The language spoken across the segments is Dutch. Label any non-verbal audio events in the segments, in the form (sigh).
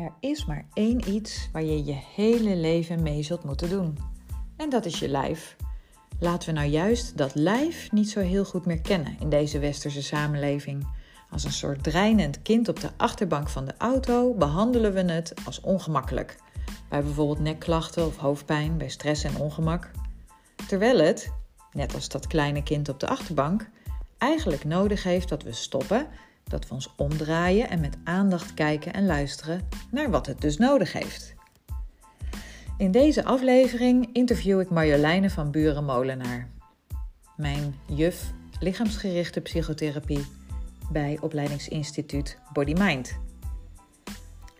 Er is maar één iets waar je je hele leven mee zult moeten doen. En dat is je lijf. Laten we nou juist dat lijf niet zo heel goed meer kennen in deze westerse samenleving. Als een soort dreinend kind op de achterbank van de auto behandelen we het als ongemakkelijk. Bij bijvoorbeeld nekklachten of hoofdpijn, bij stress en ongemak. Terwijl het, net als dat kleine kind op de achterbank, eigenlijk nodig heeft dat we stoppen dat we ons omdraaien en met aandacht kijken en luisteren naar wat het dus nodig heeft. In deze aflevering interview ik Marjoleine van Buren Molenaar, mijn juf lichaamsgerichte psychotherapie bij opleidingsinstituut Body Mind.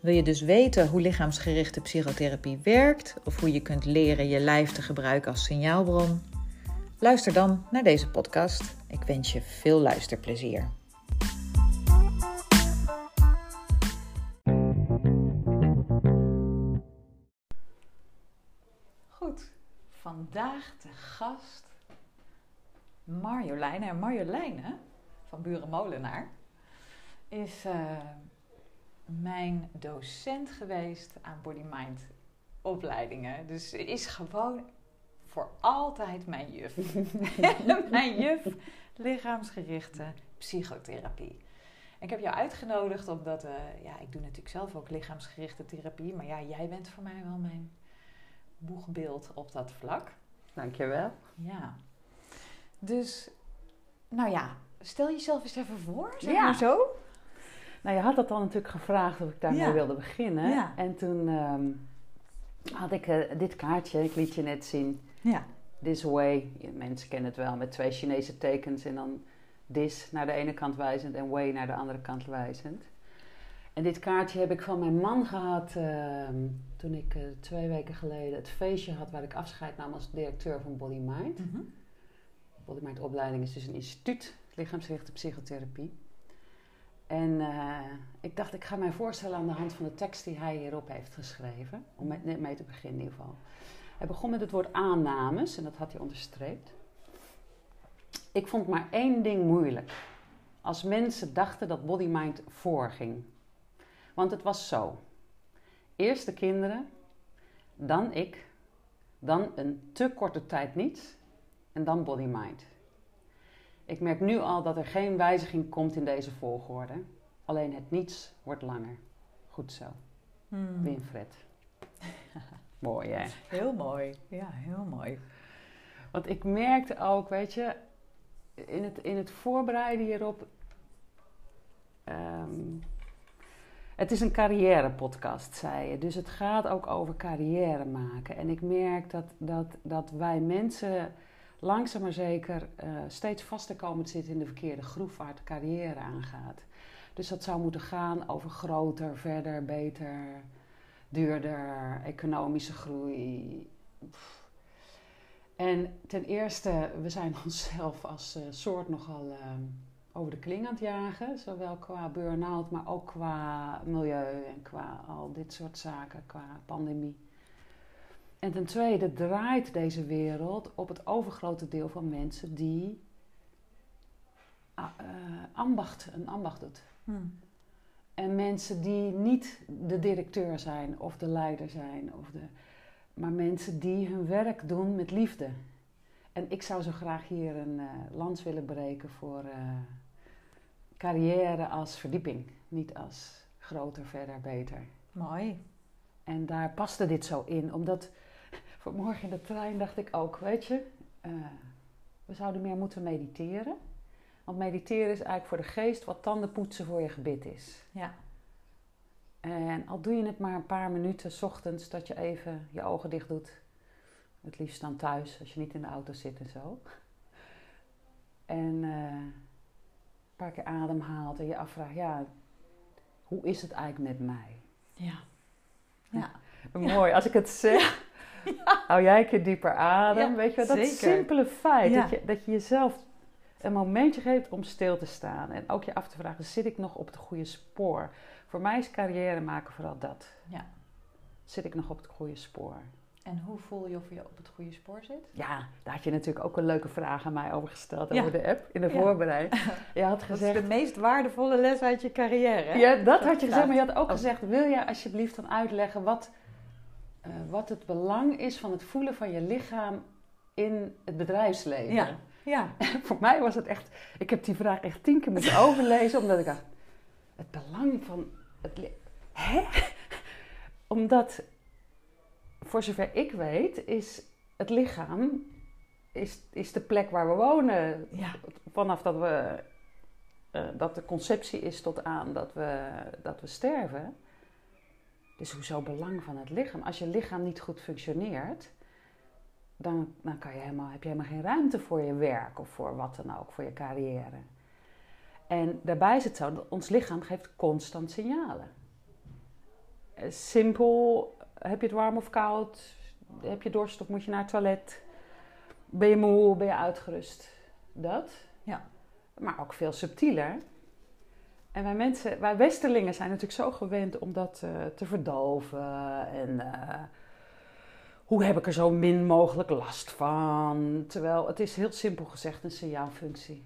Wil je dus weten hoe lichaamsgerichte psychotherapie werkt of hoe je kunt leren je lijf te gebruiken als signaalbron? Luister dan naar deze podcast. Ik wens je veel luisterplezier. Vandaag de gast Marjoleine. En Marjoleine van Buren Molenaar is uh, mijn docent geweest aan Body Mind opleidingen. Dus is gewoon voor altijd mijn juf. (laughs) mijn juf lichaamsgerichte psychotherapie. ik heb jou uitgenodigd omdat, uh, ja, ik doe natuurlijk zelf ook lichaamsgerichte therapie. Maar ja, jij bent voor mij wel mijn boegbeeld op dat vlak. Dankjewel. Ja. Dus, nou ja, stel jezelf eens even voor, zeg ja. maar zo. Nou, je had dat dan natuurlijk gevraagd of ik daarmee wilde beginnen. Ja. En toen ehm, had ik uh, dit kaartje, ik liet je net zien. Ja. This way. Mensen kennen het wel met twee Chinese tekens en dan this naar de ene kant wijzend en way naar de andere kant wijzend. En dit kaartje heb ik van mijn man gehad ehm, toen ik uh, twee weken geleden het feestje had waar ik afscheid nam als directeur van Body Mind. Mm Body Mind opleiding is dus een instituut, lichaamsgerichte psychotherapie. En uh, ik dacht, ik ga mij voorstellen aan de hand van de tekst die hij hierop heeft geschreven. Om met, net mee te beginnen in ieder geval. Hij begon met het woord aannames en dat had hij onderstreept. Ik vond maar één ding moeilijk. Als mensen dachten dat Body Mind voorging. Want het was zo. Eerst de kinderen, dan ik, dan een te korte tijd niets en dan body mind. Ik merk nu al dat er geen wijziging komt in deze volgorde. Alleen het niets wordt langer. Goed zo. Hmm. Winfred. (laughs) mooi hè? Heel mooi. Ja, heel mooi. Want ik merkte ook, weet je, in het, in het voorbereiden hierop. Ehm, het is een carrière-podcast, zei je. Dus het gaat ook over carrière maken. En ik merk dat, dat, dat wij mensen langzaam maar zeker uh, steeds vaster komen te zitten in de verkeerde groef waar het carrière aangaat. Dus dat zou moeten gaan over groter, verder, beter, duurder, economische groei. En ten eerste, we zijn (laughs) onszelf als uh, soort nogal. Uh, over de kling aan het jagen. Zowel qua burn-out, maar ook qua milieu en qua al dit soort zaken, qua pandemie. En ten tweede draait deze wereld op het overgrote deel van mensen die uh, ambacht, een ambacht doet. Hmm. En mensen die niet de directeur zijn of de leider zijn, of de, maar mensen die hun werk doen met liefde. En ik zou zo graag hier een uh, lans willen breken voor uh, carrière als verdieping, niet als groter, verder, beter. Mooi. En daar paste dit zo in, omdat vanmorgen in de trein dacht ik ook, weet je, uh, we zouden meer moeten mediteren. Want mediteren is eigenlijk voor de geest wat tandenpoetsen voor je gebit is. Ja. En al doe je het maar een paar minuten s ochtends, dat je even je ogen dicht doet. Het liefst dan thuis, als je niet in de auto zit en zo. En uh, paar keer ademhaalt en je afvraagt, ja, hoe is het eigenlijk met mij? Ja. Ja. Mooi, als ik het zeg, ja. hou jij een keer dieper adem. weet je, dat simpele feit, dat, je, dat je jezelf een momentje geeft om stil te staan. En ook je af te vragen, zit ik nog op het goede spoor? Voor mij is carrière maken vooral dat. Ja. Zit ik nog op het goede spoor? En hoe voel je of je op het goede spoor zit? Ja, daar had je natuurlijk ook een leuke vraag aan mij over gesteld over de app in de voorbereiding. (laughs) Je had gezegd, dat is de meest waardevolle les uit je carrière. Ja, dat, had je gezegd, maar je had ook oh. gezegd: wil je alsjeblieft dan uitleggen wat, uh, wat het belang is van het voelen van je lichaam in het bedrijfsleven? Ja. ja. (laughs) voor mij was het echt, ik heb die vraag echt tien keer moeten overlezen, omdat ik dacht: het belang van het. Hè? (laughs) Omdat voor zover ik weet, is het lichaam is, is de plek waar we wonen. Ja. Vanaf dat, we, uh, dat de conceptie is tot aan dat we, dat we sterven. Dus hoezo belang van het lichaam? Als je lichaam niet goed functioneert, dan, dan kan je helemaal, heb je helemaal geen ruimte voor je werk of voor wat dan ook, voor je carrière. En daarbij is het zo, dat ons lichaam geeft constant signalen. Eh, simpel heb je het warm of koud? Heb je dorst of moet je naar het toilet? Ben je moe? Ben je uitgerust? Dat. Ja. Maar ook veel subtieler. En wij mensen, wij Westerlingen zijn natuurlijk zo gewend om dat uh, te verdoven. En uh, hoe heb ik er zo min mogelijk last van? Terwijl het is heel simpel gezegd een signaalfunctie.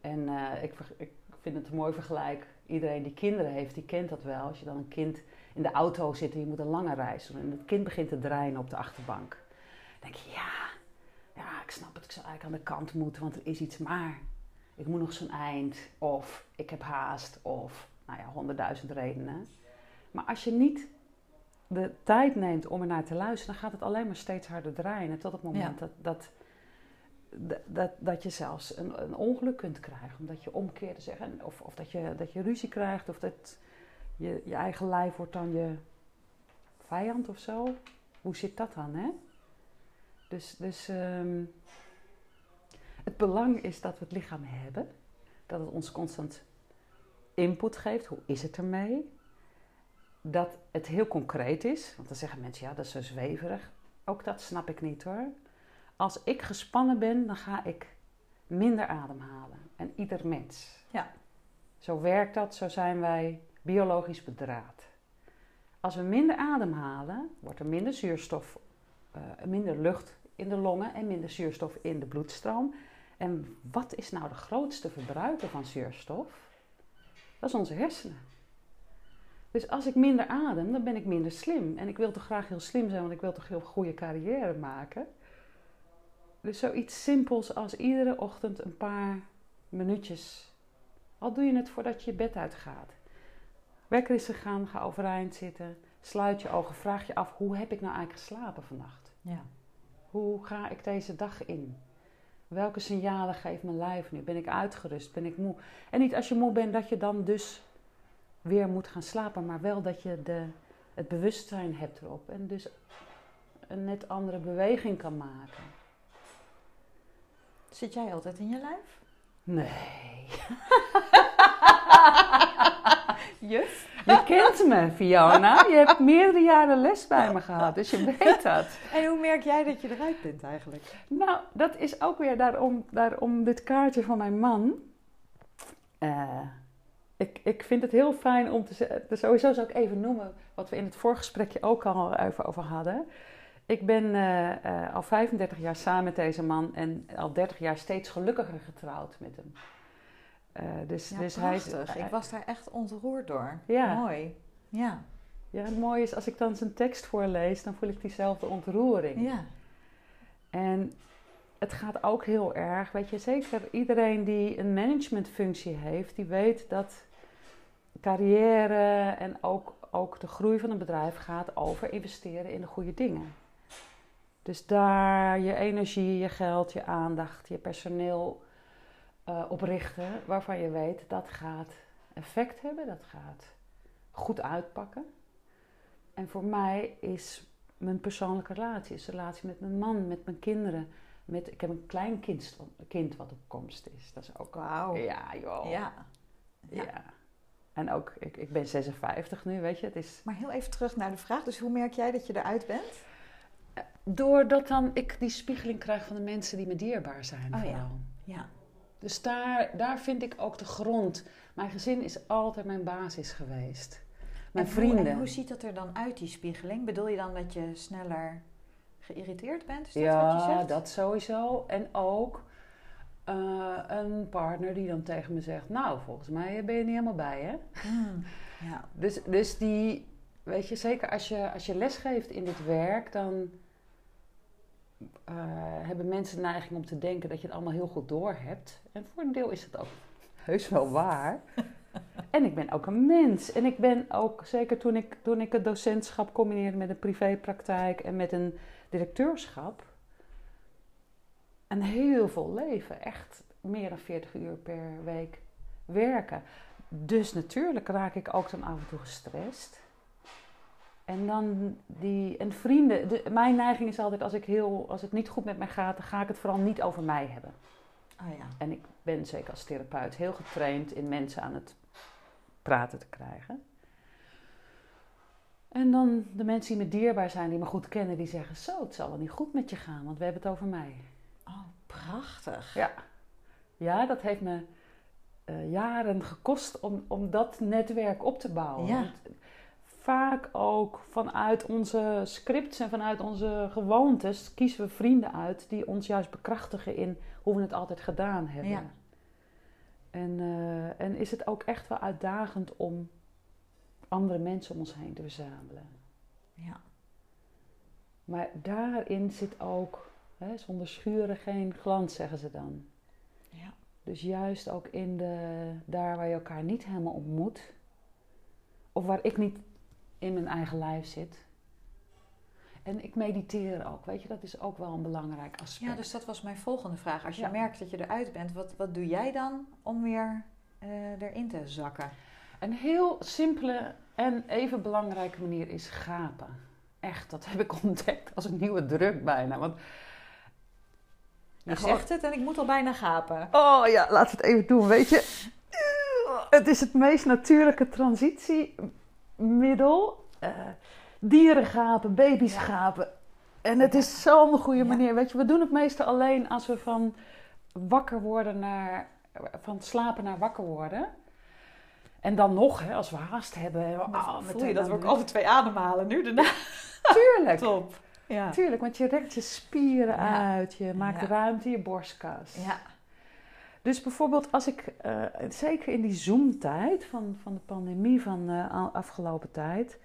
En uh, ik, ik vind het een mooi vergelijk. Iedereen die kinderen heeft, die kent dat wel. Als je dan een kind in de auto zit en je moet een lange reis doen. En het kind begint te draaien op de achterbank. Dan denk je, ja, ja, ik snap het. Ik zou eigenlijk aan de kant moeten, want er is iets maar. Ik moet nog zo'n eind. Of ik heb haast. Of, nou ja, honderdduizend redenen. Maar als je niet de tijd neemt om er naar te luisteren, dan gaat het alleen maar steeds harder draaien. Tot het moment dat, dat, dat, dat je zelfs een, een, ongeluk kunt krijgen. Omdat je omkeert zeggen. Of, of dat, je, dat je ruzie krijgt. Of dat je, je eigen lijf wordt dan je vijand of zo. Hoe zit dat dan, hè? Dus, dus um, het belang is dat we het lichaam hebben. Dat het ons constant input geeft. Hoe is het ermee? Dat het heel concreet is. Want dan zeggen mensen, ja, dat is zo zweverig. Ook dat snap ik niet hoor. Als ik gespannen ben, dan ga ik minder ademhalen. En ieder mens. Ja. Zo werkt dat, zo zijn wij biologisch bedraad. Als we minder ademhalen, wordt er minder zuurstof, uh, minder lucht in de longen en minder zuurstof in de bloedstroom. En wat is nou de grootste verbruiker van zuurstof? Dat is onze hersenen. Dus als ik minder adem, dan ben ik minder slim. En ik wil toch graag heel slim zijn, want ik wil toch heel goede carrière maken. Dus zoiets simpels als iedere ochtend een paar minuutjes. Al doe je het voordat je je bed uitgaat. Wekker is gegaan, ga overeind zitten. Sluit je ogen, vraag je af, hoe heb ik nou eigenlijk geslapen vannacht? Ja. Hoe ga ik deze dag in? Welke signalen geeft mijn lijf nu? Ben ik uitgerust? Ben ik moe? En niet als je moe bent dat je dan dus weer moet gaan slapen, maar wel dat je de, het bewustzijn hebt erop. En dus een net andere beweging kan maken. Zit jij altijd in je lijf? Nee. (laughs) (laughs) Je kent me, Fiona. Je hebt meerdere jaren les bij me gehad, dus je weet dat. En hoe merk jij dat je eruit bent eigenlijk? Nou, dat is ook weer daarom, daarom dit kaartje van mijn man. Uh, ik, ik vind het heel fijn om te zeggen, dus sowieso zou ik even noemen wat we in het voorgesprekje ook al even over hadden. Ik ben uh, uh, al 35 jaar samen met deze man en al 30 jaar steeds gelukkiger getrouwd met hem. Uh, dus, ja, dus prachtig. Hij, ik was daar echt ontroerd door. Ja. Mooi. Ja. Ja, het mooie is als ik dan zijn tekst voorlees, dan voel ik diezelfde ontroering. Ja. En het gaat ook heel erg, weet je, zeker iedereen die een managementfunctie heeft, die weet dat carrière en ook, ook de groei van een bedrijf gaat over investeren in de goede dingen. Dus daar je energie, je geld, je aandacht, je personeel uh, oprichten waarvan je weet dat gaat effect hebben, dat gaat goed uitpakken. En voor mij is mijn persoonlijke relatie, is de relatie met mijn man, met mijn kinderen. Met, ik heb een klein kind, kind wat op komst is. Dat is ook. Wauw. Ja, joh. Ja. ja. ja. En ook, ik, ik ben 56 nu, weet je. Het is... Maar heel even terug naar de vraag. Dus hoe merk jij dat je eruit bent? Doordat dan ik die spiegeling krijg van de mensen die me dierbaar zijn. Oh ja. Ja. Dus daar, daar vind ik ook de grond. Mijn gezin is altijd mijn basis geweest. Mijn en vrienden. Hoe, en hoe ziet dat er dan uit, die spiegeling? Bedoel je dan dat je sneller geïrriteerd bent? Is dat ja, wat je zegt? dat sowieso. En ook uh, een partner die dan tegen me zegt... Nou, volgens mij ben je niet helemaal bij, hè? Hmm, ja. (laughs) dus, dus die... Weet je, zeker als je, als je lesgeeft in dit werk... dan uh, hebben mensen de neiging om te denken dat je het allemaal heel goed door hebt. En voor een deel is het ook heus wel waar. en ik ben ook een mens. En ik ben ook, zeker toen ik, toen ik het docentschap combineerde met een privépraktijk en met een directeurschap, een heel vol leven. Echt meer dan 40 uur per week werken. Dus natuurlijk raak ik ook dan af en toe gestrest. En dan die, en vrienden, de, mijn neiging is altijd als, ik heel, als het niet goed met mij gaat, dan ga ik het vooral niet over mij hebben. Oh ja. En ik ben zeker als therapeut heel getraind in mensen aan het praten te krijgen. En dan de mensen die me dierbaar zijn, die me goed kennen, die zeggen: Zo, het zal wel niet goed met je gaan, want we hebben het over mij. Oh, prachtig. Ja, ja dat heeft me uh, jaren gekost om, om dat netwerk op te bouwen. Ja vaak ook vanuit onze scripts en vanuit onze gewoontes kiezen we vrienden uit die ons juist bekrachtigen in hoe we het altijd gedaan hebben. Ja. En, uh, en is het ook echt wel uitdagend om andere mensen om ons heen te verzamelen. Ja. Maar daarin zit ook, hè, zonder schuren geen glans, zeggen ze dan. Ja. Dus juist ook in de, daar waar je elkaar niet helemaal ontmoet, of waar ik niet in mijn eigen lijf zit. En ik mediteer ook, weet je, dat is ook wel een belangrijk aspect. Ja, dus dat was mijn volgende vraag. Als je merkt dat je eruit bent, wat, wat doe jij dan om weer uh, erin te zakken? Een heel simpele en even belangrijke manier is gapen. Echt, dat heb ik (laughs) ontdekt als een nieuwe druk bijna. Want je zegt het en ik moet al bijna gapen. Oh ja, laten we het even doen. Weet je, het is het meest natuurlijke transitie middel. Uh, dieren gapen, baby's gapen. En het is zo'n goede manier. Weet je, we doen het meestal alleen als we van wakker worden naar... Van slapen naar wakker worden. En dan nog, hè, als we haast hebben. Oh, voel je dat we ook alle twee ademhalen nu daarna? (laughs) Tuurlijk. Top. Ja. Tuurlijk, want je rekt je spieren uit. Je maakt ruimte in je borstkas. Ja. Dus bijvoorbeeld als ik, uh, zeker in die Zoom-tijd van, van de pandemie van uh, afgelopen tijd,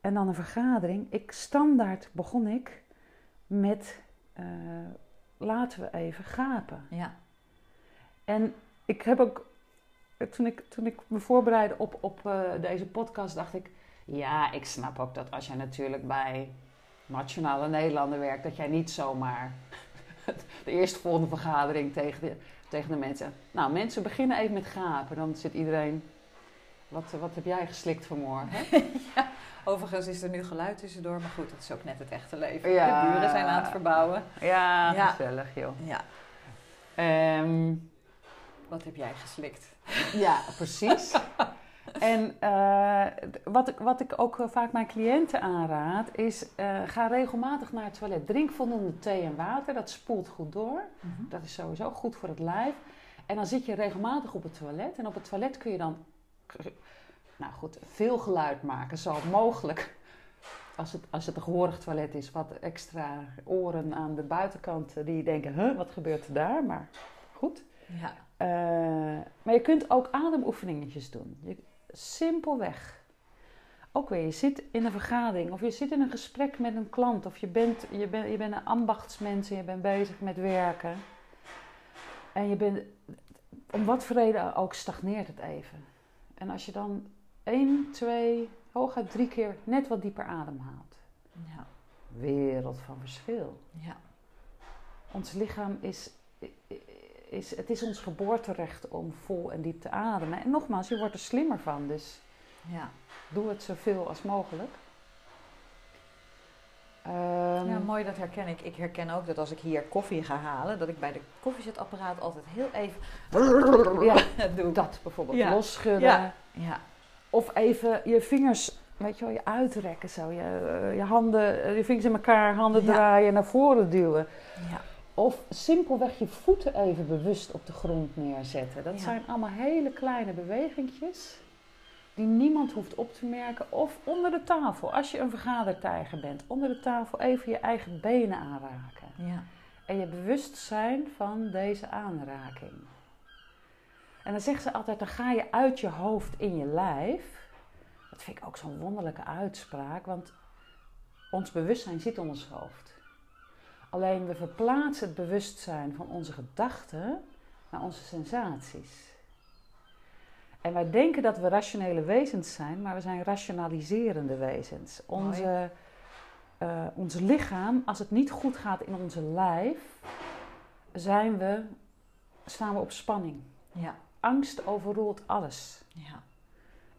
en dan een vergadering, ik standaard begon ik met uh, laten we even gapen. Ja. En ik heb ook, toen ik, toen ik me voorbereidde op, op deze podcast, dacht ik, ja, ik snap ook dat als jij natuurlijk bij Nationale Nederlanden werkt, dat jij niet zomaar (laughs) de eerste volgende vergadering tegen de tegen de mensen. Nou, mensen beginnen even met gapen. Dan zit iedereen. Wat, wat heb jij geslikt vanmorgen? (laughs) ja, overigens is er nu geluid tussendoor, maar goed, dat is ook net het echte leven. Ja. De buren zijn aan het verbouwen. Ja, ja. gezellig joh. Ja. Um, wat heb jij geslikt? Ja, precies. (laughs) En uh, wat, ik, wat ik ook vaak mijn cliënten aanraad, is uh, ga regelmatig naar het toilet. Drink voldoende thee en water, dat spoelt goed door. Mhm. Dat is sowieso goed voor het lijf. En dan zit je regelmatig op het toilet. En op het toilet kun je dan, nou goed, veel geluid maken, zo mogelijk. Als het, als het een gehoorig toilet is, wat extra oren aan de buitenkant eh, die denken, huh, wat gebeurt er daar? Maar goed. Ja. Uh, maar je kunt ook ademoefeningetjes doen. Je, Simpelweg. Ook weer, je zit in een vergadering of je zit in een gesprek met een klant of je bent, je bent, je bent een ambachtsmens en je bent bezig met werken. En je bent, om wat voor reden ook, stagneert het even. En als je dan één, twee, hooguit drie keer net wat dieper ademhaalt. Ja. Wereld van verschil. Ja. Ons lichaam is is, het is ons geboorterecht om vol en diep te ademen. En nogmaals, je wordt er slimmer van, dus ja. doe het zoveel als mogelijk. Um, ja, mooi, dat herken ik. Ik herken ook dat als ik hier koffie ga halen, dat ik bij de koffiezetapparaat altijd heel even ja, (laughs) doe. Dat bijvoorbeeld, ja. losschudden. Ja. ja. Of even je vingers, weet je wel, je uitrekken zo. Je, eh, je handen, je vingers in elkaar, handen draaien, naar voren duwen. Ja. Of simpelweg je voeten even bewust op de grond neerzetten. Dat zijn allemaal hele kleine bewegingjes. die niemand hoeft op te merken. Of onder de tafel, als je een vergadertijger bent, onder de tafel even je eigen benen aanraken. Ja. En je bewust zijn van deze aanraking. En dan zeggen ze altijd, dan ga je uit je hoofd in je lijf. Dat vind ik ook zo'n wonderlijke uitspraak, want ons bewustzijn zit in ons hoofd. Alleen we verplaatsen het bewustzijn van onze gedachten naar onze sensaties. En wij denken dat we rationele wezens zijn, maar we zijn rationaliserende wezens. Onze, uh, ons lichaam, als het niet goed gaat in onze lijf, zijn we, staan we op spanning. Ja. Angst overroelt alles. Ja.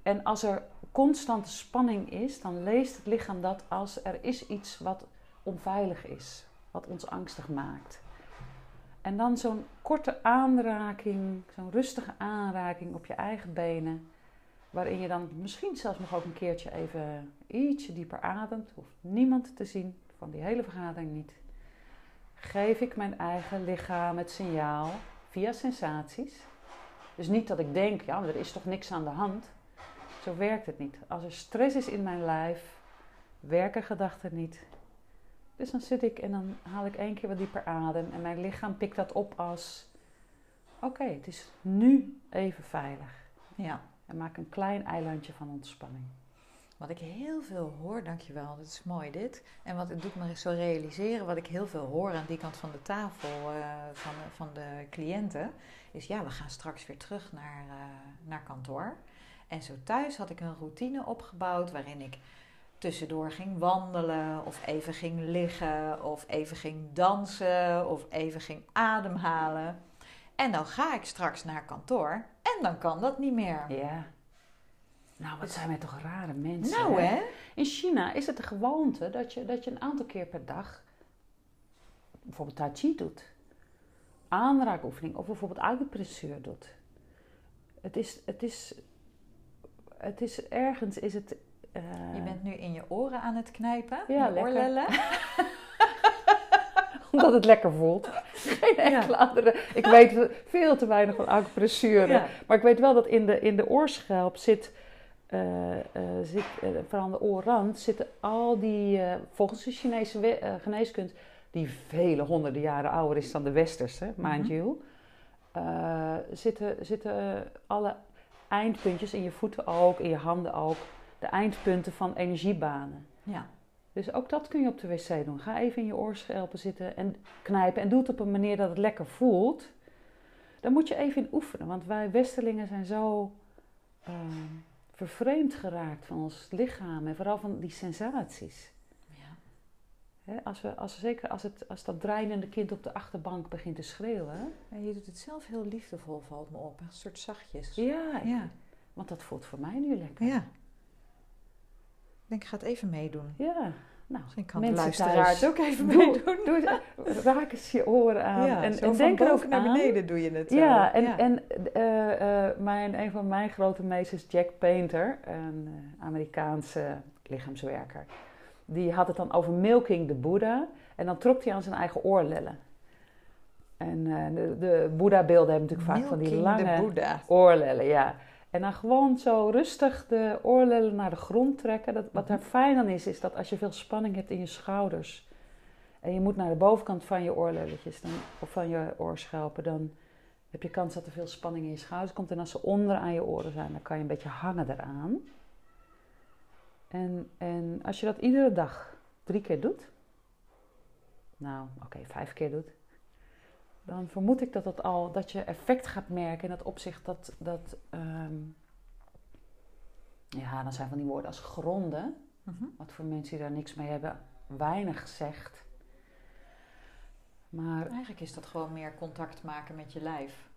En als er constante spanning is, dan leest het lichaam dat als er is iets wat onveilig is, wat ons angstig maakt. En dan zo'n korte aanraking, zo'n rustige aanraking op je eigen benen. Waarin je dan misschien zelfs nog ook een keertje even ietsje dieper ademt. Hoeft niemand te zien, van die hele vergadering niet. Geef ik mijn eigen lichaam het signaal via sensaties. Dus niet dat ik denk, ja, er is toch niks aan de hand. Zo werkt het niet. Als er stress is in mijn lijf, werken gedachten niet. Dus dan zit ik en dan haal ik één keer wat dieper adem. En mijn lichaam pikt dat op als: oké, het is nu even veilig. Ja. En maak een klein eilandje van ontspanning. Wat ik heel veel hoor, dankjewel, dat is mooi dit. En wat het doet me zo realiseren, wat ik heel veel hoor aan die kant van de tafel uh, van, van de cliënten, is ja, we gaan straks weer terug naar, uh, naar kantoor. En zo thuis had ik een routine opgebouwd waarin ik tussendoor ging wandelen, of even ging liggen, of even ging dansen, of even ging ademhalen. En dan ga ik straks naar kantoor en dan kan dat niet meer. Ja. Nou, wat zijn wij toch rare mensen. Nou, hè? In China is het de gewoonte dat je, dat je een aantal keer per dag bijvoorbeeld Tai Chi doet. Aanraakoefening of bijvoorbeeld acupressuur doet. Het is, het is, het is ergens is het uh, je bent nu in je oren aan het knijpen, ja, je oorlellen. (laughs) Omdat het lekker voelt. Geen enkele andere. Ik weet veel te weinig van acupressuur. Maar ik weet wel dat in de, in de oorschelp zit, uh, uh, zit vooral aan de oorrand, zitten al die, volgens de Chinese geneeskunde, die vele honderden jaren ouder is dan de westerse, mind mhm. you, zitten, zitten alle eindpuntjes in je voeten ook, in je handen ook, de eindpunten van energiebanen. Ja. Dus ook dat kun je op de wc doen. Ga even in je oorschelpen zitten en knijpen. En doe het op een manier dat het lekker voelt. Dan moet je even in oefenen. Want wij Westerlingen zijn zo uh, vervreemd geraakt van ons lichaam. En vooral van die sensaties. Ja. als, we, als, zeker als, het, als dat dreinende kind op de achterbank begint te schreeuwen. En je doet het zelf heel liefdevol, valt me op. Een soort zachtjes. Ja, ja. want dat voelt voor mij nu lekker. Ja denk, ik ga het even meedoen. Ja. Nou, Misschien kan de luisteraars ook even meedoen. Doe, raak eens je oren aan. Ja, en, en denk er ook naar beneden doe je het. Ja, en, en uh, uh, mijn, een van mijn grote meesters, Jack Painter, een Amerikaanse lichaamswerker, die had het dan over milking de Boeddha. En dan trok hij aan zijn eigen oorlellen. En de, de Boeddha-beelden hebben natuurlijk vaak van die lange oorlellen, ja. En dan gewoon zo rustig de oorlellen naar de grond trekken. Dat, wat daar fijn aan is, is dat als je veel spanning hebt in je schouders. En je moet naar de bovenkant van je oorlelletjes dan, of van je oorschelpen. Dan heb je kans dat er veel spanning in je schouders komt. En als ze onder aan je oren zijn, dan kan je een beetje hangen eraan. En, en als je dat iedere dag drie keer doet. Nou, oké, vijf keer doet dan vermoed ik dat, dat, al, dat je effect gaat merken in het opzicht dat, dat ehm, ja, dan zijn van die woorden als gronden, mhm. wat voor mensen die daar niks mee hebben, weinig zegt. Maar eigenlijk is dat gewoon meer contact maken met je lijf.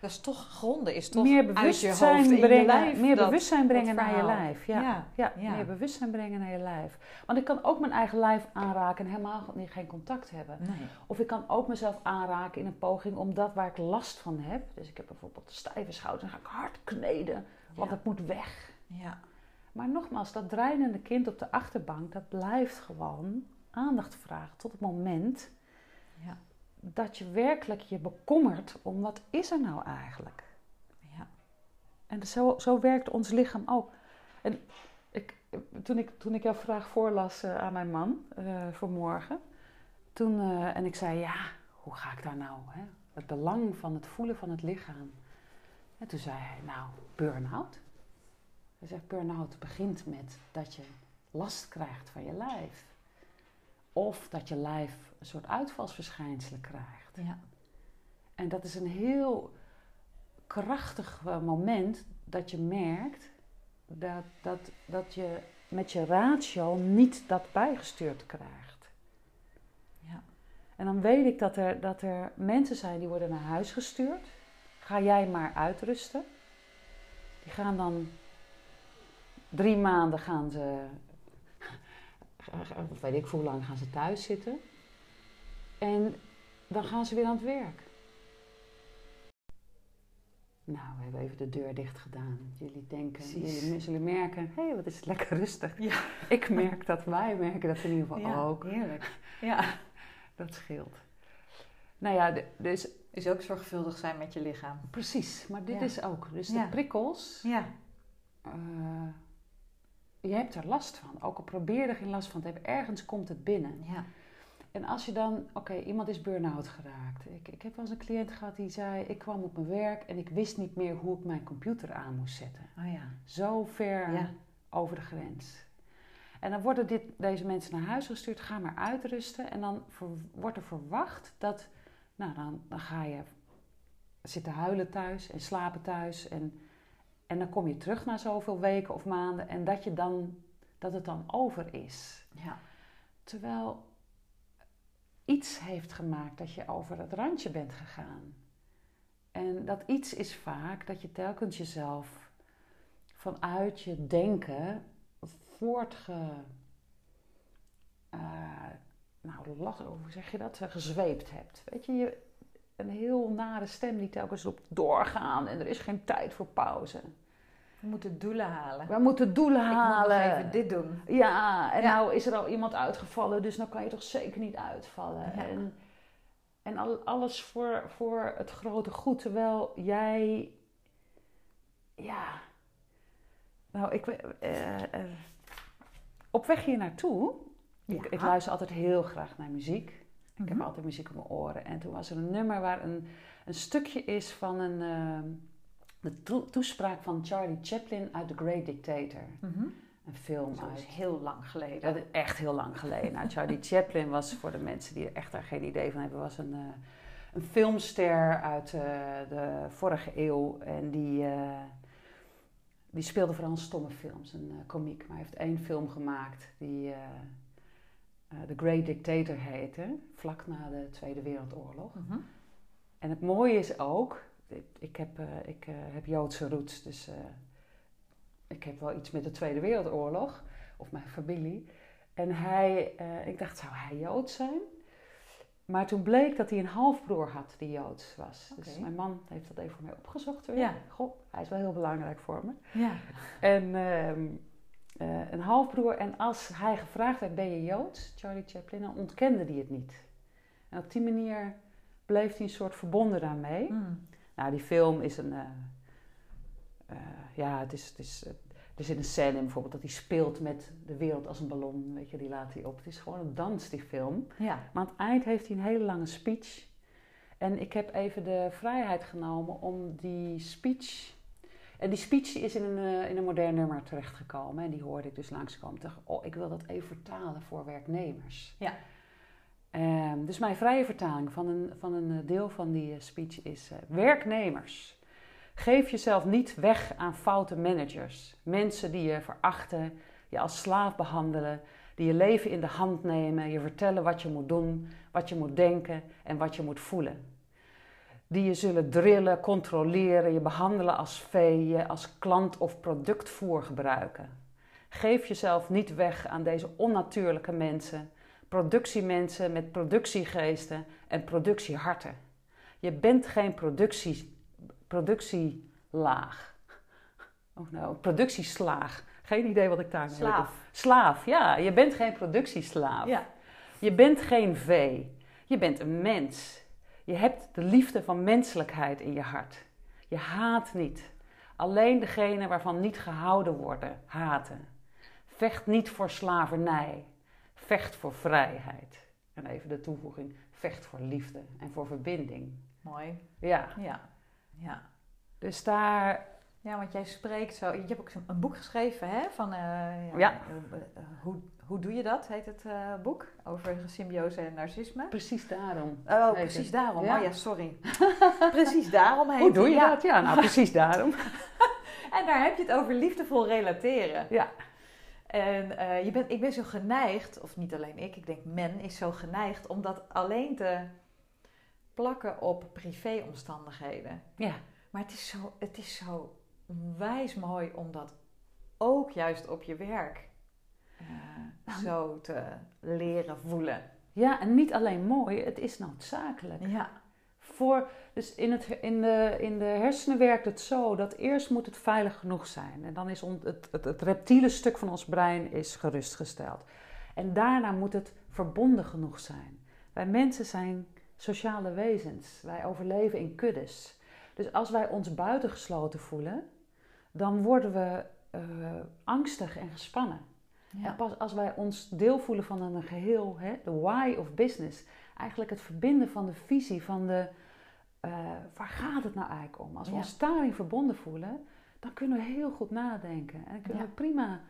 Dat is toch gronden, is toch meer bewustzijn brengen, lijf, Meer bewustzijn brengen naar je lijf. Ja. Ja, ja, meer bewustzijn brengen naar je lijf. Want ik kan ook mijn eigen lijf aanraken en helemaal niet, geen contact hebben. Nee. Of ik kan ook mezelf aanraken in een poging om dat waar ik last van heb. Dus ik heb bijvoorbeeld stijve schouders, dan ga ik hard kneden, want het moet weg. Ja. Maar nogmaals, dat dreinende kind op de achterbank, dat blijft gewoon aandacht vragen tot het moment ja dat je werkelijk je bekommert om wat is er nou eigenlijk. Ja. En zo, zo werkt ons lichaam ook. En ik, toen, ik, toen ik jouw vraag voorlas uh, aan mijn man uh, vanmorgen, toen, uh, en ik zei, ja, hoe ga ik daar nou? Hè? Het belang van het voelen van het lichaam. En toen zei hij, nou, burn-out. Hij zegt, burn-out begint met dat je last krijgt van je lijf. Of dat je lijf een soort uitvalsverschijnselen krijgt. Ja. En dat is een heel krachtig eh, moment dat je merkt dat, dat, dat je met je ratio niet dat bijgestuurd krijgt. Ja. En dan weet ik dat er, dat er mensen zijn die worden naar huis gestuurd. Ga jij maar uitrusten. Die gaan dan drie maanden gaan ze, weet ik hoe lang gaan ze thuis zitten. En dan gaan ze weer aan het werk. Nou, we hebben even de deur dicht gedaan. Jullie denken, jullie zullen merken, hé, hey, wat is het lekker rustig. Ja. Ik merk dat, wij merken dat in ieder geval ja, ook. heerlijk. Ja. Dat scheelt. Nou ja, dus... Is ook zorgvuldig zijn met je lichaam. Precies, maar dit is ook. Dus de prikkels... Ja. Uh, je hebt er last van. Ook al probeer je er geen last van te hebben, ergens komt het binnen. Ja. En als je dan, oké, iemand is burn-out geraakt. Ik, ik heb wel eens een cliënt gehad die zei: Ik kwam op mijn werk en ik wist niet meer hoe ik mijn computer aan moest zetten. Oh ja. Zo ver over de grens. En dan worden dit, deze mensen naar huis gestuurd, ga maar uitrusten. En dan wordt er verwacht dat, nou dan, dan ga je zitten huilen thuis en slapen thuis. En, en dan kom je terug na zoveel weken of maanden en dat, je dan, dat het dan over is. Ja. Terwijl iets heeft gemaakt dat je over het randje bent gegaan. En dat iets is vaak dat je telkens jezelf vanuit je denken voortge. Uh, nou, hoe zeg je dat? Gezweept hebt. Weet je, je, een heel nare stem die telkens roept doorgaan en er is geen tijd voor pauze. We moeten doelen halen. We moeten doelen halen. Ik moet even dit doen. Ja, en nou is er al iemand uitgevallen, dus nou kan je toch zeker niet uitvallen. En, en al, alles voor, voor het grote goed, terwijl jij, ja, nou, ik, uh, uh, op weg hier naartoe, ik, ik, luister altijd heel graag naar muziek. Ik heb mhm. altijd muziek op mijn oren. En toen was er een nummer waar een, een stukje is van een... Uh, de toespraak van Charlie Chaplin uit The Great Dictator. Mhm. Een film dat uit... heel lang geleden. Dat is echt heel lang geleden. nou, Charlie (laughs) Chaplin was, voor de mensen die er echt daar geen idee van hebben, was een, uh, een filmster uit uh, de vorige eeuw. En die, uh, die speelde vooral stomme films, een komiek. Maar hij heeft één film gemaakt die The Great Dictator heette, vlak na de Tweede Wereldoorlog. Mhm. En het mooie is ook, ik, heb, uh, ik uh, heb Joodse roots, dus ik heb wel iets met de Tweede Wereldoorlog, of mijn familie. En hij, ik dacht, zou hij Joods zijn? Maar toen bleek dat hij een halfbroer had die Joods was. Okay. Dus mijn man heeft dat even voor mij opgezocht weer. Ja. Goh, hij is wel heel belangrijk voor me. Ja. En ehm, een halfbroer. En als hij gevraagd werd, ben je Joods, Charlie Chaplin, dan ontkende hij het niet. En op die manier bleef hij een soort verbonden daarmee. Mm. Nou, die film is een. Uh, uh, ja, het is, het is, er zit een scène in bijvoorbeeld dat hij speelt met de wereld als een ballon. Weet je, die laat hij op. Het is gewoon een dans, die film. Ja. Maar aan het eind heeft hij een hele lange speech. En ik heb even de vrijheid genomen om die speech. En die speech is in een, uh, in een modern nummer terechtgekomen. En die hoorde ik dus langskomen. Ik dacht, oh, ik wil dat even vertalen voor werknemers. Ja. Um, dus mijn vrije vertaling van een, van een eh, deel van die uh, speech is: uh, Werknemers, geef jezelf niet weg aan foute managers. Mensen die je verachten, je als slaaf behandelen, die je leven in de hand nemen, je vertellen wat je moet doen, wat je moet denken en wat je moet voelen. Die je zullen drillen, controleren, je behandelen als vee, je als klant of productvoer gebruiken. Geef jezelf niet weg aan deze onnatuurlijke mensen productiemensen met productiegeesten en productieharten. Je bent geen productie, productielaag. Oh nou, productieslaag. Geen idee wat ik daar Slaaf. Slaaf, ja. Je bent geen productieslaaf. Ja. Je bent geen vee. Je bent een mens. Je hebt de liefde van menselijkheid in je hart. Je haat niet. Alleen degene waarvan niet gehouden worden, haten. Vecht niet voor slavernij. Vecht voor vrijheid. En even de toevoeging, vecht voor liefde en voor verbinding. Mooi. Ja. Ja. ja. Dus daar... Ja, want jij spreekt zo... Je hebt ook een boek geschreven, hè? Van, uh, ja, ja. Uh, hoe, hoe doe je dat, heet het uh, boek? Over symbiose en narcisme. Precies daarom. Oh, precies het. daarom. Ja. Oh ja, sorry. (laughs) precies daarom heet Hoe doe je ja. dat? Ja, nou (laughs) precies daarom. (laughs) en daar heb je het over liefdevol relateren. Ja. En uh, je bent, ik ben zo geneigd, of niet alleen ik, ik denk men is zo geneigd om dat alleen te plakken op privéomstandigheden. Ja. Maar het is zo, het is zo wijs mooi om dat ook juist op je werk uh, zo te leren voelen. Ja, en niet alleen mooi, het is noodzakelijk. Ja. Voor, dus in, het, in, de, in de hersenen werkt het zo dat eerst moet het veilig genoeg zijn. En dan is on, het, het, het reptiele stuk van ons brein is gerustgesteld. En daarna moet het verbonden genoeg zijn. Wij mensen zijn sociale wezens. Wij overleven in kuddes. Dus als wij ons buitengesloten voelen, dan worden we uh, angstig en gespannen. Ja. En pas als wij ons deel voelen van een geheel, hè, de why of business, eigenlijk het verbinden van de visie, van de uh, waar gaat het nou eigenlijk om? Als we ja. ons daarin verbonden voelen, dan kunnen we heel goed nadenken. En kunnen ja. we prima,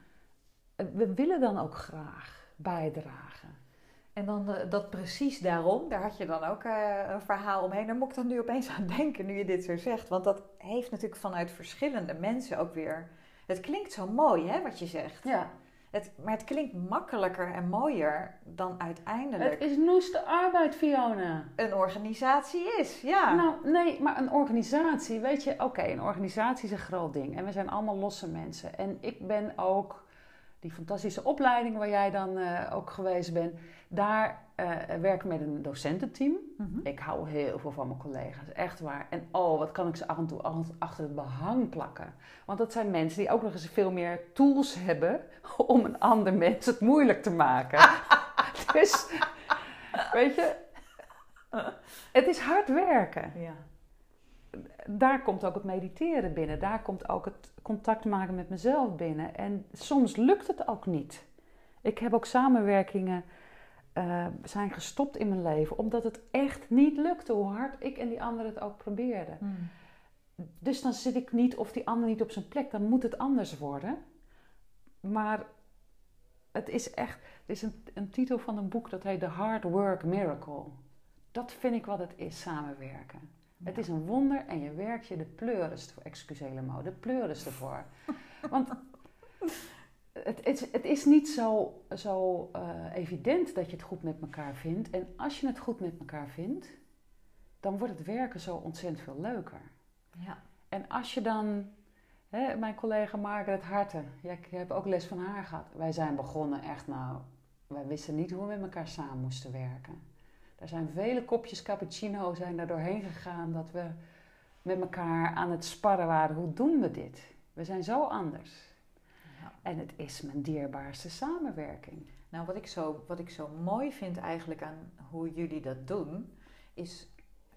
uh, we willen dan ook graag bijdragen. En dan uh, dat precies daarom, daar had je dan ook een verhaal omheen. Daar moet ik dan nu opeens (laughs) aan denken, nu je dit zo zegt. Want dat heeft natuurlijk vanuit verschillende mensen ook weer... Het klinkt zo mooi, hè, wat je zegt. Ja. Het, maar het klinkt makkelijker en mooier dan uiteindelijk. Het is noeste arbeid, Fiona. Een organisatie is, ja. Nou, nee, maar een organisatie, weet je, oké, een organisatie is een groot ding. En we zijn allemaal losse mensen. En ik ben ook, die fantastische opleiding waar jij dan uh, ook geweest bent, daar uh, werk ik met een docententeam. Mm -hmm. Ik hou heel veel van mijn collega's, echt waar. En oh, wat kan ik ze af en toe achter het behang plakken. Want dat zijn mensen die ook nog eens veel meer tools hebben (laughs) om een ander mens het moeilijk te maken. (laughs) dus, weet je, het is hard werken. Ja. Daar komt ook het mediteren binnen. Daar komt ook het contact maken met mezelf binnen. En soms lukt het ook niet. Ik heb ook samenwerkingen uh, zijn gestopt in mijn leven omdat het echt niet lukte, hoe hard ik en die anderen het ook probeerden. Hmm. Dus dan zit ik niet of die ander niet op zijn plek, dan moet het anders worden. Maar het is echt, er is een, een titel van een boek dat heet The Hard Work Miracle. Dat vind ik wat het is, samenwerken. Het is een wonder en je werkt je de pleuris, excuseer me, de pleuris ervoor. (laughs) Want het, het, het, is niet zo, zo uh, evident dat je het goed met elkaar vindt. En als je het goed met elkaar vindt, dan wordt het werken zo ontzettend veel leuker. Ja. En als je dan, hè, mijn collega Margaret Harten, jij hebt ook les van haar gehad. Wij zijn begonnen echt nou, wij wisten niet hoe we met elkaar samen moesten werken. Er zijn vele kopjes cappuccino zijn daar doorheen gegaan dat we met elkaar aan het sparren waren. Hoe doen we dit? We zijn zo anders. En het is mijn dierbaarste samenwerking. Nou, wat ik, zo, wat ik zo mooi vind eigenlijk aan hoe jullie dat doen, is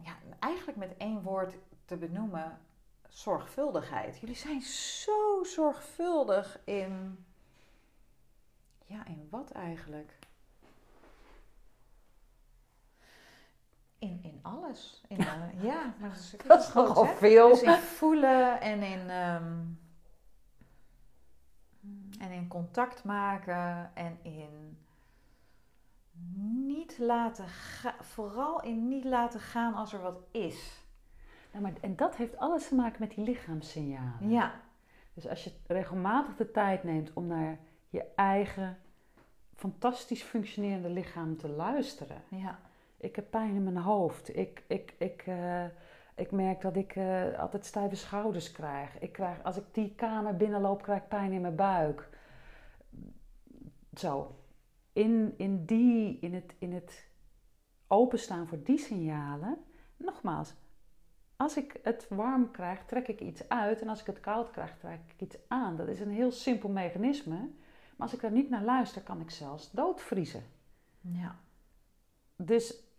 ja, eigenlijk met één woord te benoemen: zorgvuldigheid. Jullie zijn zo zorgvuldig in. Ja, in wat eigenlijk? In, in alles. In, uh, (laughs) ja, maar dat is, dat is nogal veel. Dus in voelen en in. Um, en in contact maken en in niet laten gaan, vooral in niet laten gaan als er wat is. Nou, maar, en dat heeft alles te maken met die lichaamssignalen. Ja. Dus als je regelmatig de tijd neemt om naar je eigen fantastisch functionerende lichaam te luisteren. Ja. Ik heb pijn in mijn hoofd. Ik, ik, ik, uh, ik merk dat ik uh, altijd stijve schouders krijg. Ik krijg. Als ik die kamer binnenloop, krijg ik pijn in mijn buik. Zo. In, in, die, in, het, in het openstaan voor die signalen. Nogmaals, als ik het warm krijg, trek ik iets uit. En als ik het koud krijg, trek ik iets aan. Dat is een heel simpel mechanisme. Maar als ik daar niet naar luister, kan ik zelfs doodvriezen. Ja. Dus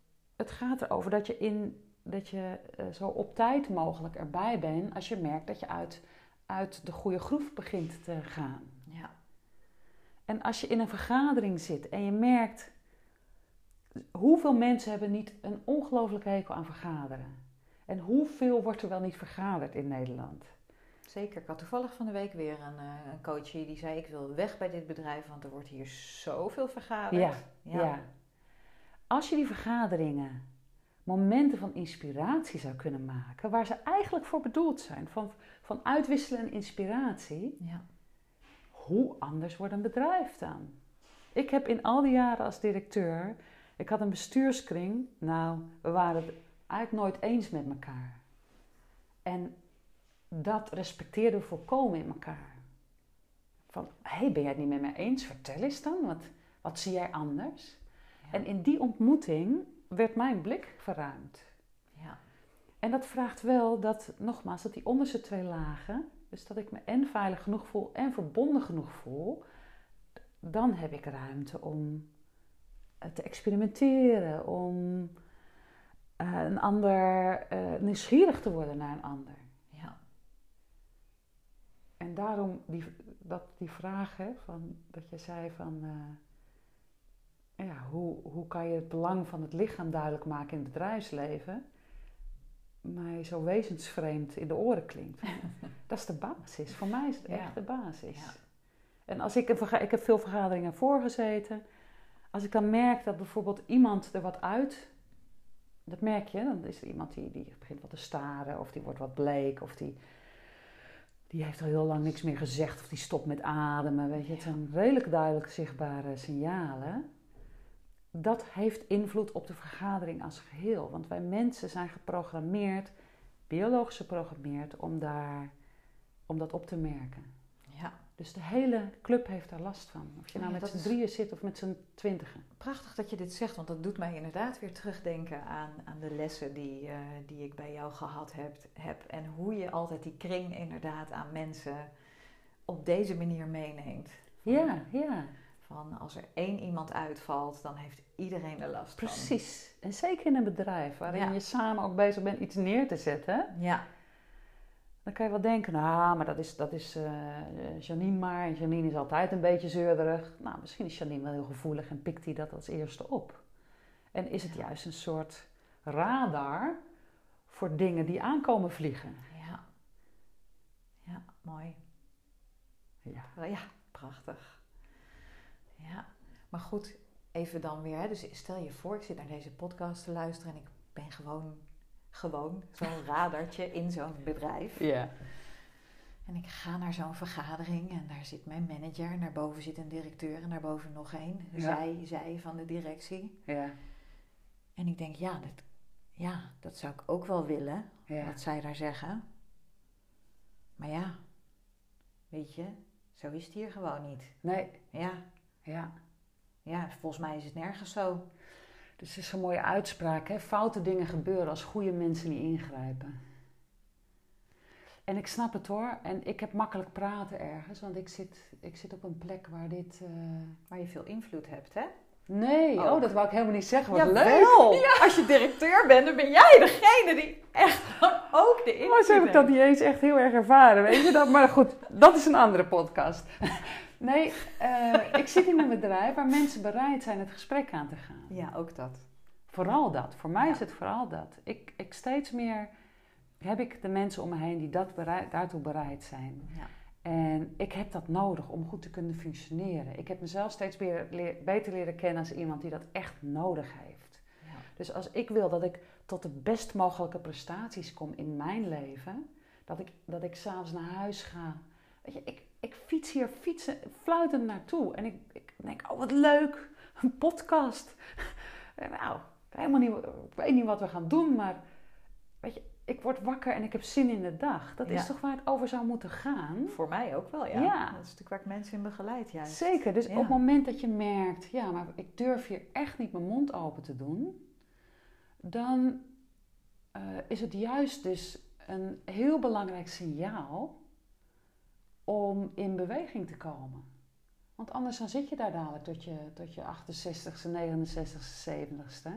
het gaat erover dat je in dat je uh, zo op tijd mogelijk erbij bent als je merkt dat je uit uit de goede groef begint te gaan. Ja. En als je in een vergadering zit en je merkt hoeveel mensen hebben niet een ongelooflijke hekel aan vergaderen. En hoeveel wordt er wel niet vergaderd in Nederland? Zeker. Ik had toevallig van de week weer een, uh, een coach die zei: Ik wil weg bij dit bedrijf, want er wordt hier zoveel vergaderd. Ja, ja. ja. Als je die vergaderingen momenten van inspiratie zou kunnen maken, waar ze eigenlijk voor bedoeld zijn, van, van uitwisselen en inspiratie, ja. hoe anders wordt een bedrijf dan? Ik heb in al die jaren als directeur, ik had een bestuurskring, nou, we waren het eigenlijk nooit eens met elkaar. En dat respecteerden we volkomen in elkaar. Van, hé, hey, ben jij het niet met mij eens? Vertel eens dan, wat, wat zie jij anders? En in die ontmoeting werd mijn blik verruimd. Ja. En dat vraagt wel dat, nogmaals, dat die onderste twee lagen, dus dat ik me en veilig genoeg voel en verbonden genoeg voel, dan heb ik ruimte om te experimenteren, om uh, een ander uh, nieuwsgierig te worden naar een ander. Ja. En daarom die, dat, die vraag, hè, van, dat je zei van uh, ja, hoe, hoe kan je het belang van het lichaam duidelijk maken in het bedrijfsleven, mij zo wezensvreemd in de oren klinkt. (laughs) dat is de basis. Voor mij is het echt de basis. Ja. En als ik, ik heb veel vergaderingen voorgezeten. Als ik dan merk dat bijvoorbeeld iemand er wat uit, dat merk je, dan is er iemand die, die begint wat te staren, of die wordt wat bleek, of die, die heeft al heel lang niks meer gezegd, of die stopt met ademen. Weet je, het zijn redelijk duidelijk zichtbare signalen dat heeft invloed op de vergadering als geheel. Want wij mensen zijn geprogrammeerd, biologisch geprogrammeerd, om, daar, om dat op te merken. Ja. Dus de hele club heeft daar last van. Of je nou met z'n drieën zit of met z'n twintigen. Prachtig dat je dit zegt, want dat doet mij inderdaad weer terugdenken aan, aan de lessen die, uh, die ik bij jou gehad heb, heb. En hoe je altijd die kring inderdaad aan mensen op deze manier meeneemt. Ja, ja van als er één iemand uitvalt, dan heeft iedereen er last van. Precies. En zeker in een bedrijf waarin je samen ook bezig bent iets neer te zetten. Ja. Dan kan je wel denken, nou, maar dat is, dat is uh, Janine maar. En Janine is altijd een beetje zeurderig. Nou, misschien is Janine wel heel gevoelig en pikt hij dat als eerste op. En is het juist een soort radar voor dingen die aankomen vliegen. Ja. Ja, mooi. Ja. Ja, prachtig. Maar goed, even dan weer. Hè. Dus stel je voor, ik zit naar deze podcast te luisteren en ik ben gewoon, gewoon zo'n (laughs) radartje in zo'n bedrijf. Ja. En ik ga naar zo'n vergadering en daar zit mijn manager, naar boven zit een directeur en naar boven nog één. Zij, zij van de directie. Ja. En ik denk, ja, dat, ja, dat zou ik ook wel willen, wat zij daar zeggen. Maar ja, weet je, zo is het hier gewoon niet. Nee. Ja. Ja. Ja, volgens mij is het nergens zo. Dus het is een mooie uitspraak, hè? Foute dingen gebeuren als goede mensen niet ingrijpen. En ik snap het hoor. En ik heb makkelijk praten ergens, want ik zit, ik zit op een plek waar dit... Uh... Waar je veel invloed hebt, hè? Nee, oh, dat wou ik helemaal niet zeggen. Wat leuk! (laughs) Ja. Als je directeur bent, dan ben jij degene die echt ook de invloed Maar zo heb ik dat niet eens echt heel erg ervaren, weet je dat? Maar goed, dat is een andere podcast. Nee, uh, ik zit in een bedrijf waar mensen bereid zijn het gesprek aan te gaan. Ja, ook dat. Vooral dat. Voor mij is het vooral dat. Ik, ik steeds meer heb ik de mensen om me heen die dat bereid, daartoe bereid zijn. Ja. En ik heb dat nodig om goed te kunnen functioneren. Ik heb mezelf steeds meer beter leren kennen als iemand die dat echt nodig heeft. Ja. Dus als ik wil dat ik tot de best mogelijke prestaties kom in mijn leven, dat ik, dat ik s'avonds naar huis ga. Weet je, ik, ik fiets hier fietsen, fluitend naartoe. En ik, ik denk, oh wat leuk, een podcast. (laughs) nou, helemaal niet, ik weet niet wat we gaan doen, maar weet je, ik word wakker en ik heb zin in de dag. Dat is toch waar het over zou moeten gaan? Voor mij ook wel, ja. ja. Dat is natuurlijk waar ik mensen in begeleid, juist. Zeker, dus op het moment dat je merkt, ja, maar ik durf hier echt niet mijn mond open te doen, dan uh, is het juist dus een heel belangrijk signaal om in beweging te komen. Want anders dan zit je daar dadelijk tot je, tot je 68ste, 69ste, 70ste.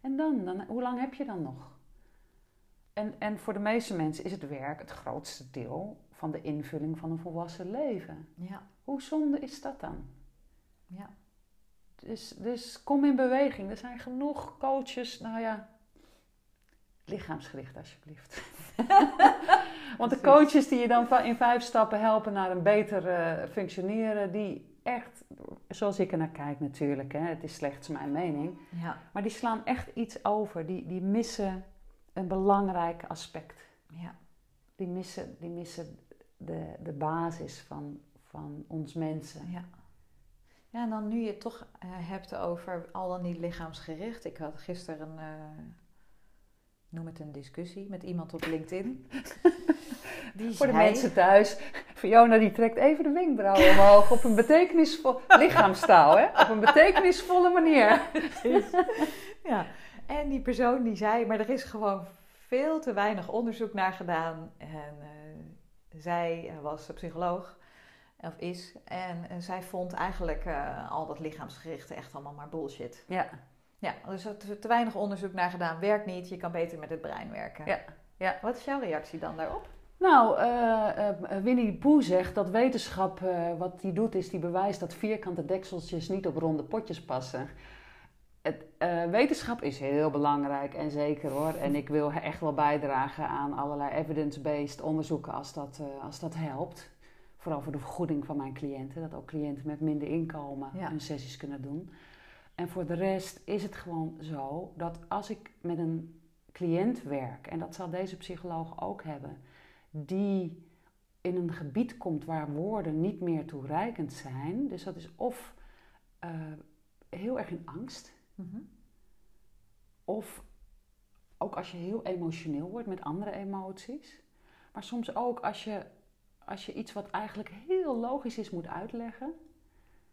En dan, dan, hoe lang heb je dan nog? En, en voor de meeste mensen is het werk het grootste deel van de invulling van een volwassen leven. Ja. Hoe zonde is dat dan? Ja. Dus, dus kom in beweging. Er zijn genoeg coaches, nou ja, lichaamsgericht alsjeblieft. (laughs) Want de coaches die je dan in vijf stappen helpen naar een beter uh, functioneren, die echt, zoals ik er naar kijk natuurlijk, hè, het is slechts mijn mening, ja. maar die slaan echt iets over. Die, die missen een belangrijk aspect. Ja. Die missen, die missen de, de basis van, van ons mensen. Ja. Ja, en dan nu je het toch uh, hebt over al dan niet lichaamsgericht. Ik had gisteren een, uh, noem het een discussie met iemand op LinkedIn. (laughs) Die Voor de mensen thuis. Fiona die trekt even de wenkbrauwen omhoog op een betekenisvol (laughs) lichaamstaal, hè? Op een betekenisvolle manier. (laughs) ja, en die persoon die zei, maar er is gewoon veel te weinig onderzoek naar gedaan. En uh, zij was psycholoog, of is, en, en zij vond eigenlijk uh, al dat lichaamsgerichte echt allemaal maar bullshit. Ja. Ja, dus er is te weinig onderzoek naar gedaan, werkt niet, je kan beter met het brein werken. Ja. ja. Wat is jouw reactie dan daarop? Nou, uh, Winnie de Pooh zegt dat wetenschap, wat die doet, is die bewijst dat vierkante dekseltjes niet op ronde potjes passen. Het, wetenschap is heel belangrijk en zeker hoor. En ik wil echt wel bijdragen aan allerlei evidence-based onderzoeken als dat, als dat helpt. Vooral voor de vergoeding van mijn cliënten. Dat ook cliënten met minder inkomen hun sessies kunnen doen. En voor de rest is het gewoon zo dat als ik met een cliënt werk, en dat zal deze psycholoog ook hebben, die in een gebied komt waar woorden niet meer toereikend zijn. Dus dat is of uh, heel erg in angst, mhm. of ook als je heel emotioneel wordt met andere emoties. Maar soms ook als je, als je iets wat eigenlijk heel logisch is moet uitleggen.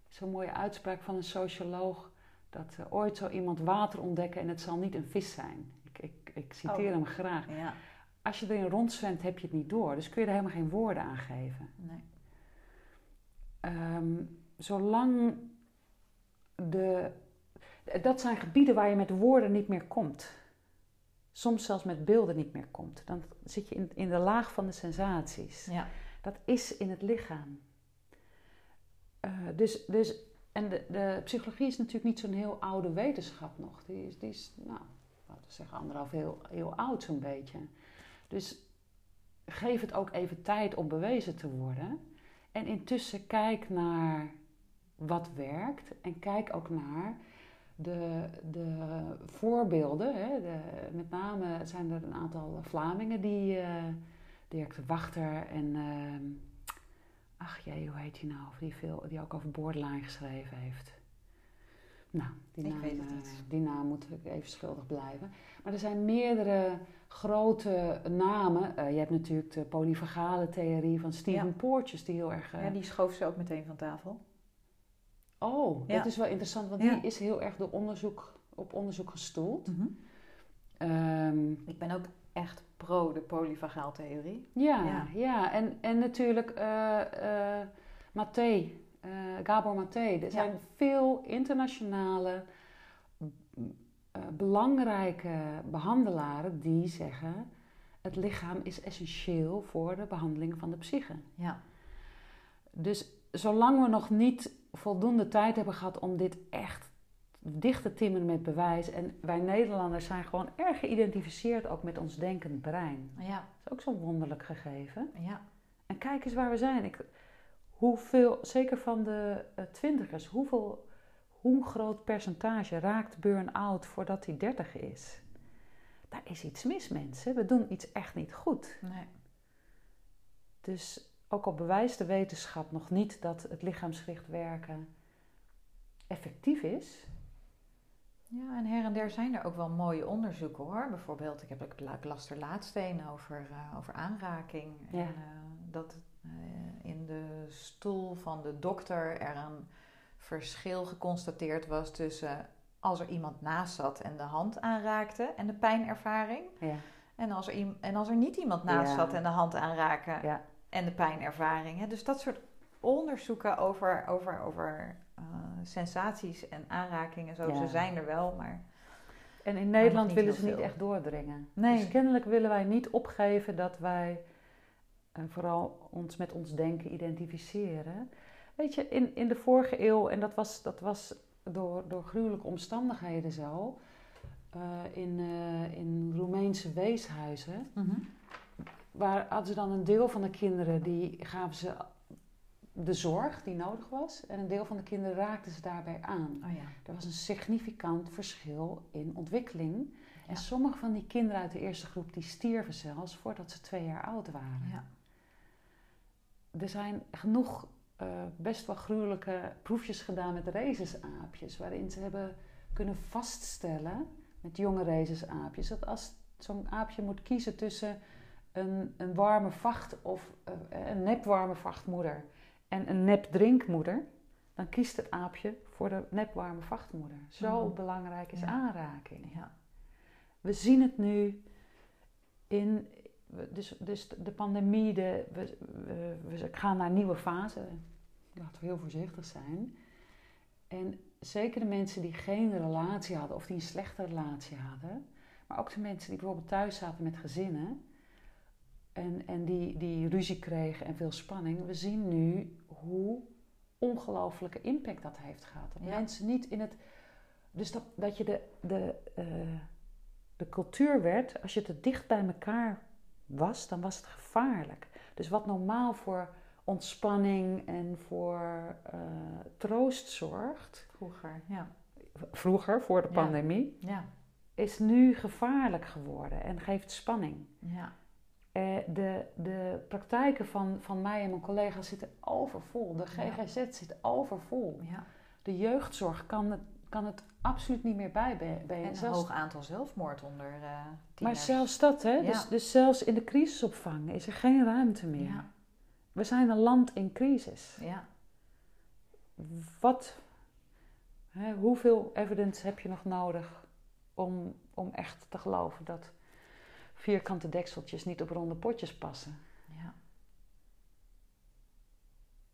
Zo'n mooie uitspraak van een socioloog dat uh, ooit zo iemand water ontdekken en het zal niet een vis zijn. Ik, ik, ik citeer oh. hem graag. Ja als je erin rondzwemt, heb je het niet door. Dus kun je er helemaal geen woorden aan geven. Nee. Ehm, zolang de. Dat zijn gebieden waar je met woorden niet meer komt. Soms zelfs met beelden niet meer komt. Dan zit je in, in de laag van de sensaties. Ja. Dat is in het lichaam. Uh, dus, dus, en de, de psychologie is natuurlijk niet zo'n heel oude wetenschap nog. Die is, die is nou, laten we zeggen, anderhalf heel, heel oud zo'n beetje. Dus geef het ook even tijd om bewezen te worden. En intussen kijk naar wat werkt en kijk ook naar de, de voorbeelden. Hè. De, met name zijn er een aantal Vlamingen die, uh, Dirk de Wachter en, uh, ach jee, hoe heet hij nou? Die, veel, die ook over borderline geschreven heeft. Nou, die naam, uh, die naam moet ik even schuldig blijven. Maar er zijn meerdere grote namen. Uh, je hebt natuurlijk de polyvagale theorie van Stephen ja. Poortjes, die heel erg... Uh, ja, die schoof ze ook meteen van tafel. Oh, dat is wel interessant, want die is heel erg door onderzoek, op onderzoek gestoeld. Mhm. Ehm, ik ben ook echt pro de polyvagaal theorie. Ja, ja, ja. En, en natuurlijk uh, Mathé, Gabor Maté. Er zijn veel internationale eh, belangrijke behandelaren die zeggen: het lichaam is essentieel voor de behandeling van de psyche. Ja. Dus zolang we nog niet voldoende tijd hebben gehad om dit echt dicht te timmeren met bewijs. En wij Nederlanders zijn gewoon erg geïdentificeerd ook met ons denkend brein. Ja. Dat is ook zo'n wonderlijk gegeven. Ja. En kijk eens waar we zijn. Ik, hoeveel, zeker van de uh, twintigers, hoeveel hoe groot percentage raakt burn-out voordat hij 30 is? Daar is iets mis, mensen. We doen iets echt niet goed. Nee. Dus ook al bewijst de wetenschap nog niet dat het lichaamsgericht werken effectief is. Ja, en her en der zijn er ook wel mooie onderzoeken hoor. Bijvoorbeeld, ik heb ik las er laatst een over, uh, over aanraking. Ja. En, uh, dat uh, in de stoel van de dokter er een verschil geconstateerd was tussen als er iemand naast zat en de hand aanraakte en de pijnervaring. Ja. En, als er, en als er niet iemand naast zat en de hand aanraken en de pijnervaring. Dus dat soort onderzoeken over, over, over sensaties en aanrakingen, zo, ze zijn er wel, maar. En in Nederland willen ze niet echt doordringen. Nee. Dus kennelijk willen wij niet opgeven dat wij vooral ons met ons denken identificeren. Weet je, in, in de vorige eeuw, en dat was, dat was door, door gruwelijke omstandigheden zo, uh, in, uh, in Roemeense weeshuizen, mhm. waar hadden ze dan een deel van de kinderen, die gaven ze de zorg die nodig was. En een deel van de kinderen raakten ze daarbij aan. Oh ja. Er was een significant verschil in ontwikkeling. En sommige van die kinderen uit de eerste groep die stierven zelfs voordat ze twee jaar oud waren. Ja. Er zijn genoeg uh, best wel gruwelijke proefjes gedaan met rhesusaapjes, waarin ze hebben kunnen vaststellen met jonge rhesusaapjes dat als zo'n aapje moet kiezen tussen een, een warme vacht of uh, een nepwarme vachtmoeder en een nep drinkmoeder, dan kiest het aapje voor de nepwarme vachtmoeder. Zo mhm. belangrijk is aanraking. Ja. We zien het nu in, dus, dus de pandemie, de, we, we, we, gaan naar een nieuwe fase. Laten we heel voorzichtig zijn. En zeker de mensen die geen relatie hadden of die een slechte relatie hadden, maar ook de mensen die bijvoorbeeld thuis zaten met gezinnen en, en die, die ruzie kregen en veel spanning. We zien nu hoe ongelooflijke impact dat heeft gehad. Dat mensen niet in het. Dus dat, dat je de, de, uh, de cultuur werd, als je te dicht bij elkaar was, dan was het gevaarlijk. Dus wat normaal voor ontspanning en voor uh, troost zorgt. Vroeger, ja. Vroeger, voor de pandemie. Ja. Is nu gevaarlijk geworden en geeft spanning. Ja. Uh, de, de praktijken van, van mij en mijn collega's zitten overvol. De GGZ zit overvol. Ja. De jeugdzorg kan het, kan het absoluut niet meer bij. bij en een hoog aantal zelfmoord onder uh, Maar zelfs dat, hè? Dus, dus zelfs in de crisisopvang is er geen ruimte meer. Ja. We zijn een land in crisis. Ja. Wat, hè, hoeveel evidence heb je nog nodig om, om echt te geloven dat vierkante dekseltjes niet op ronde potjes passen? Ja.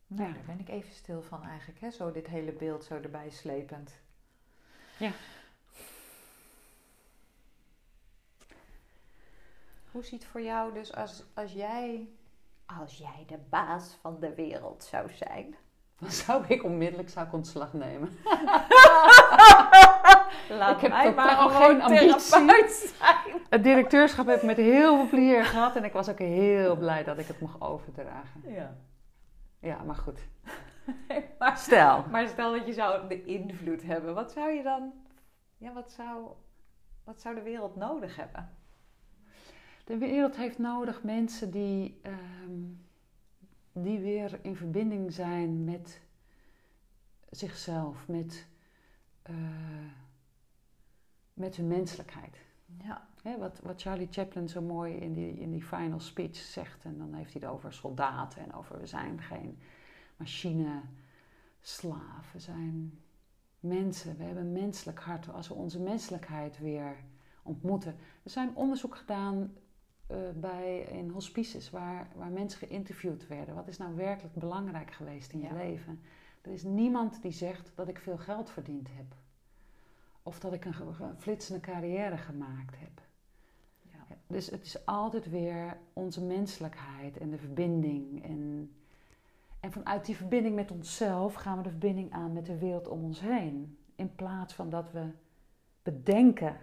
Nou, daar ben ik even stil van eigenlijk, hè? zo dit hele beeld zo erbij slepend. Ja. Hoe ziet voor jou dus als, als jij als jij de baas van de wereld zou zijn? (laughs) Dan zou ik onmiddellijk zou ik ontslag nemen. (laughs) Laat ik heb al geen ambitie. Zijn. Het directeurschap heb ik met heel veel plezier gehad en ik was ook heel blij dat ik het mocht overdragen. Ja. Ja, maar goed. (laughs) maar, stel. Maar stel dat je zou de invloed hebben. Wat zou je dan... Ja, wat zou, wat zou de wereld nodig hebben? De wereld heeft nodig mensen die, ehm, die weer in verbinding zijn met zichzelf, met, uh, met hun menselijkheid. Ja. wat, wat Charlie Chaplin zo mooi in die, in die final speech zegt, en dan heeft hij het over soldaten en over we zijn geen machine, slaven, we zijn mensen, we hebben een menselijk hart. Als we onze menselijkheid weer ontmoeten. Er zijn onderzoek gedaan uh, bij, in hospices waar, waar mensen geïnterviewd werden. Wat is nou werkelijk belangrijk geweest in je leven? Er is niemand die zegt dat ik veel geld verdiend heb. Of dat ik een, flitsende carrière gemaakt heb. Ja. Dus het is altijd weer onze menselijkheid en de verbinding. En, en vanuit die verbinding met onszelf gaan we de verbinding aan met de wereld om ons heen. In plaats van dat we bedenken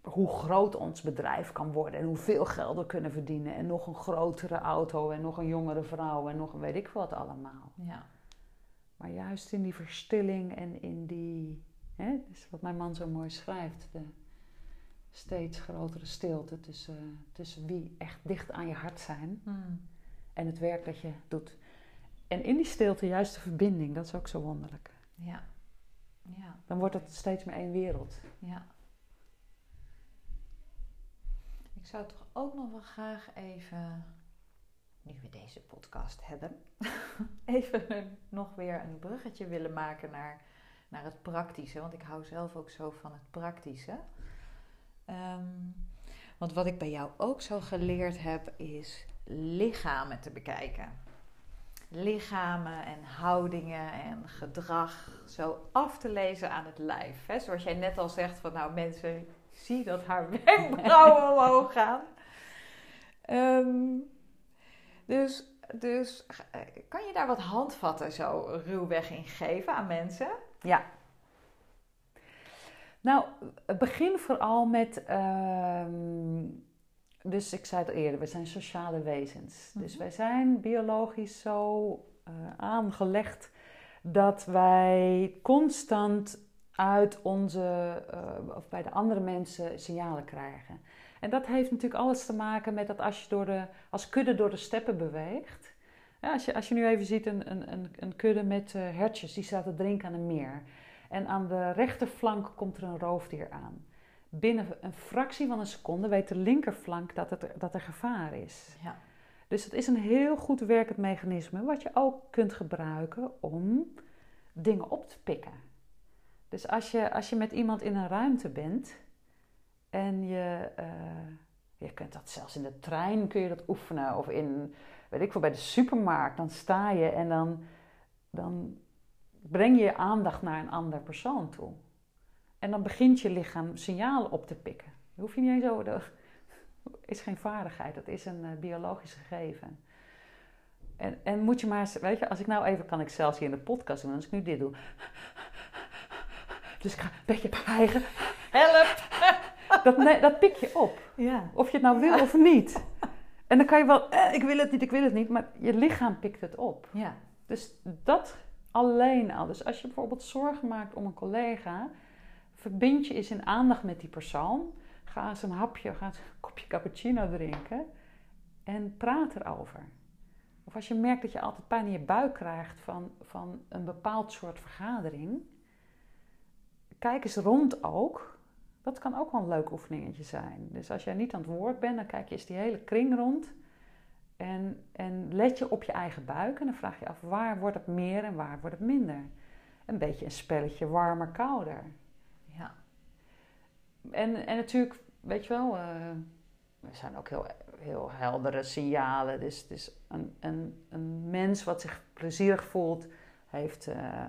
hoe groot ons bedrijf kan worden en hoeveel geld we kunnen verdienen. En nog een grotere auto en nog een jongere vrouw en nog een weet ik wat allemaal. Ja. Maar juist in die verstilling en in die, hè, dus wat mijn man zo mooi schrijft, de steeds grotere stilte tussen, tussen wie echt dicht aan je hart zijn hmm. en het werk dat je doet. En in die stilte juist de verbinding, dat is ook zo wonderlijk. Ja. ja. Dan wordt het steeds meer één wereld. Ja. Ik zou toch ook nog wel graag even, nu we deze podcast hebben, (laughs) even nog weer een bruggetje willen maken naar, naar het praktische. Want ik hou zelf ook zo van het praktische. Ehm, want wat ik bij jou ook zo geleerd heb, is lichamen te bekijken. Lichamen en houdingen en gedrag zo af te lezen aan het lijf. Hè? Zoals jij net al zegt van nou mensen zie dat haar (laughs) wenkbrauwen omhoog gaan. Ehm, Dus, dus eh, kan je daar wat handvatten zo ruwweg in geven aan mensen? Ja. Nou, begin vooral met. Ehm, dus ik zei het eerder, we zijn sociale wezens. Dus mhm. wij zijn biologisch zo uh, aangelegd dat wij constant uit onze, uh, of bij de andere mensen signalen krijgen. En dat heeft natuurlijk alles te maken met dat als je door de, als kudde door de steppen beweegt. Ja, als, je, als je nu even ziet een, een, een kudde met uh, hertjes, die staat te drinken aan een meer. En aan de rechterflank komt er een roofdier aan. Binnen een fractie van een seconde weet de linkerflank dat, het, dat er gevaar is. Ja. Dus het is een heel goed werkend mechanisme wat je ook kunt gebruiken om dingen op te pikken. Dus als je, als je met iemand in een ruimte bent en je, uh, je kunt dat zelfs in de trein kun je dat oefenen of in, weet ik veel, bij de supermarkt, dan sta je en dan, dan breng je je aandacht naar een ander persoon toe. En dan begint je lichaam signalen op te pikken. Dat hoef je niet eens zo. Dat is geen vaardigheid, dat is een uh, biologisch gegeven. En, en moet je maar, weet je, als ik nou even, kan ik zelfs hier in de podcast doen, als ik nu dit doe. Dus ik ga een beetje eigen. Help! (laughs) Dat, dat pik je op. Ja. Of je het nou wil of niet. En dan kan je wel, eh, ik wil het niet, ik wil het niet, maar je lichaam pikt het op. Ja. Dus dat alleen al. Dus als je bijvoorbeeld zorgen maakt om een collega, verbind je eens in aandacht met die persoon. Ga eens een hapje, ga eens een kopje cappuccino drinken en praat erover. Of als je merkt dat je altijd pijn in je buik krijgt van, van een bepaald soort vergadering, kijk eens rond ook. Dat kan ook wel een leuk oefeningetje zijn. Dus als jij niet aan het woord bent, dan kijk je eens die hele kring rond. En, en let je op je eigen buik en dan vraag je af waar wordt het meer en waar wordt het minder. Een beetje een spelletje warmer, kouder. Ja. En, en natuurlijk, weet je wel, uh, er zijn ook heel, heel heldere signalen. Dus, dus een, een, een mens wat zich plezierig voelt, heeft uh,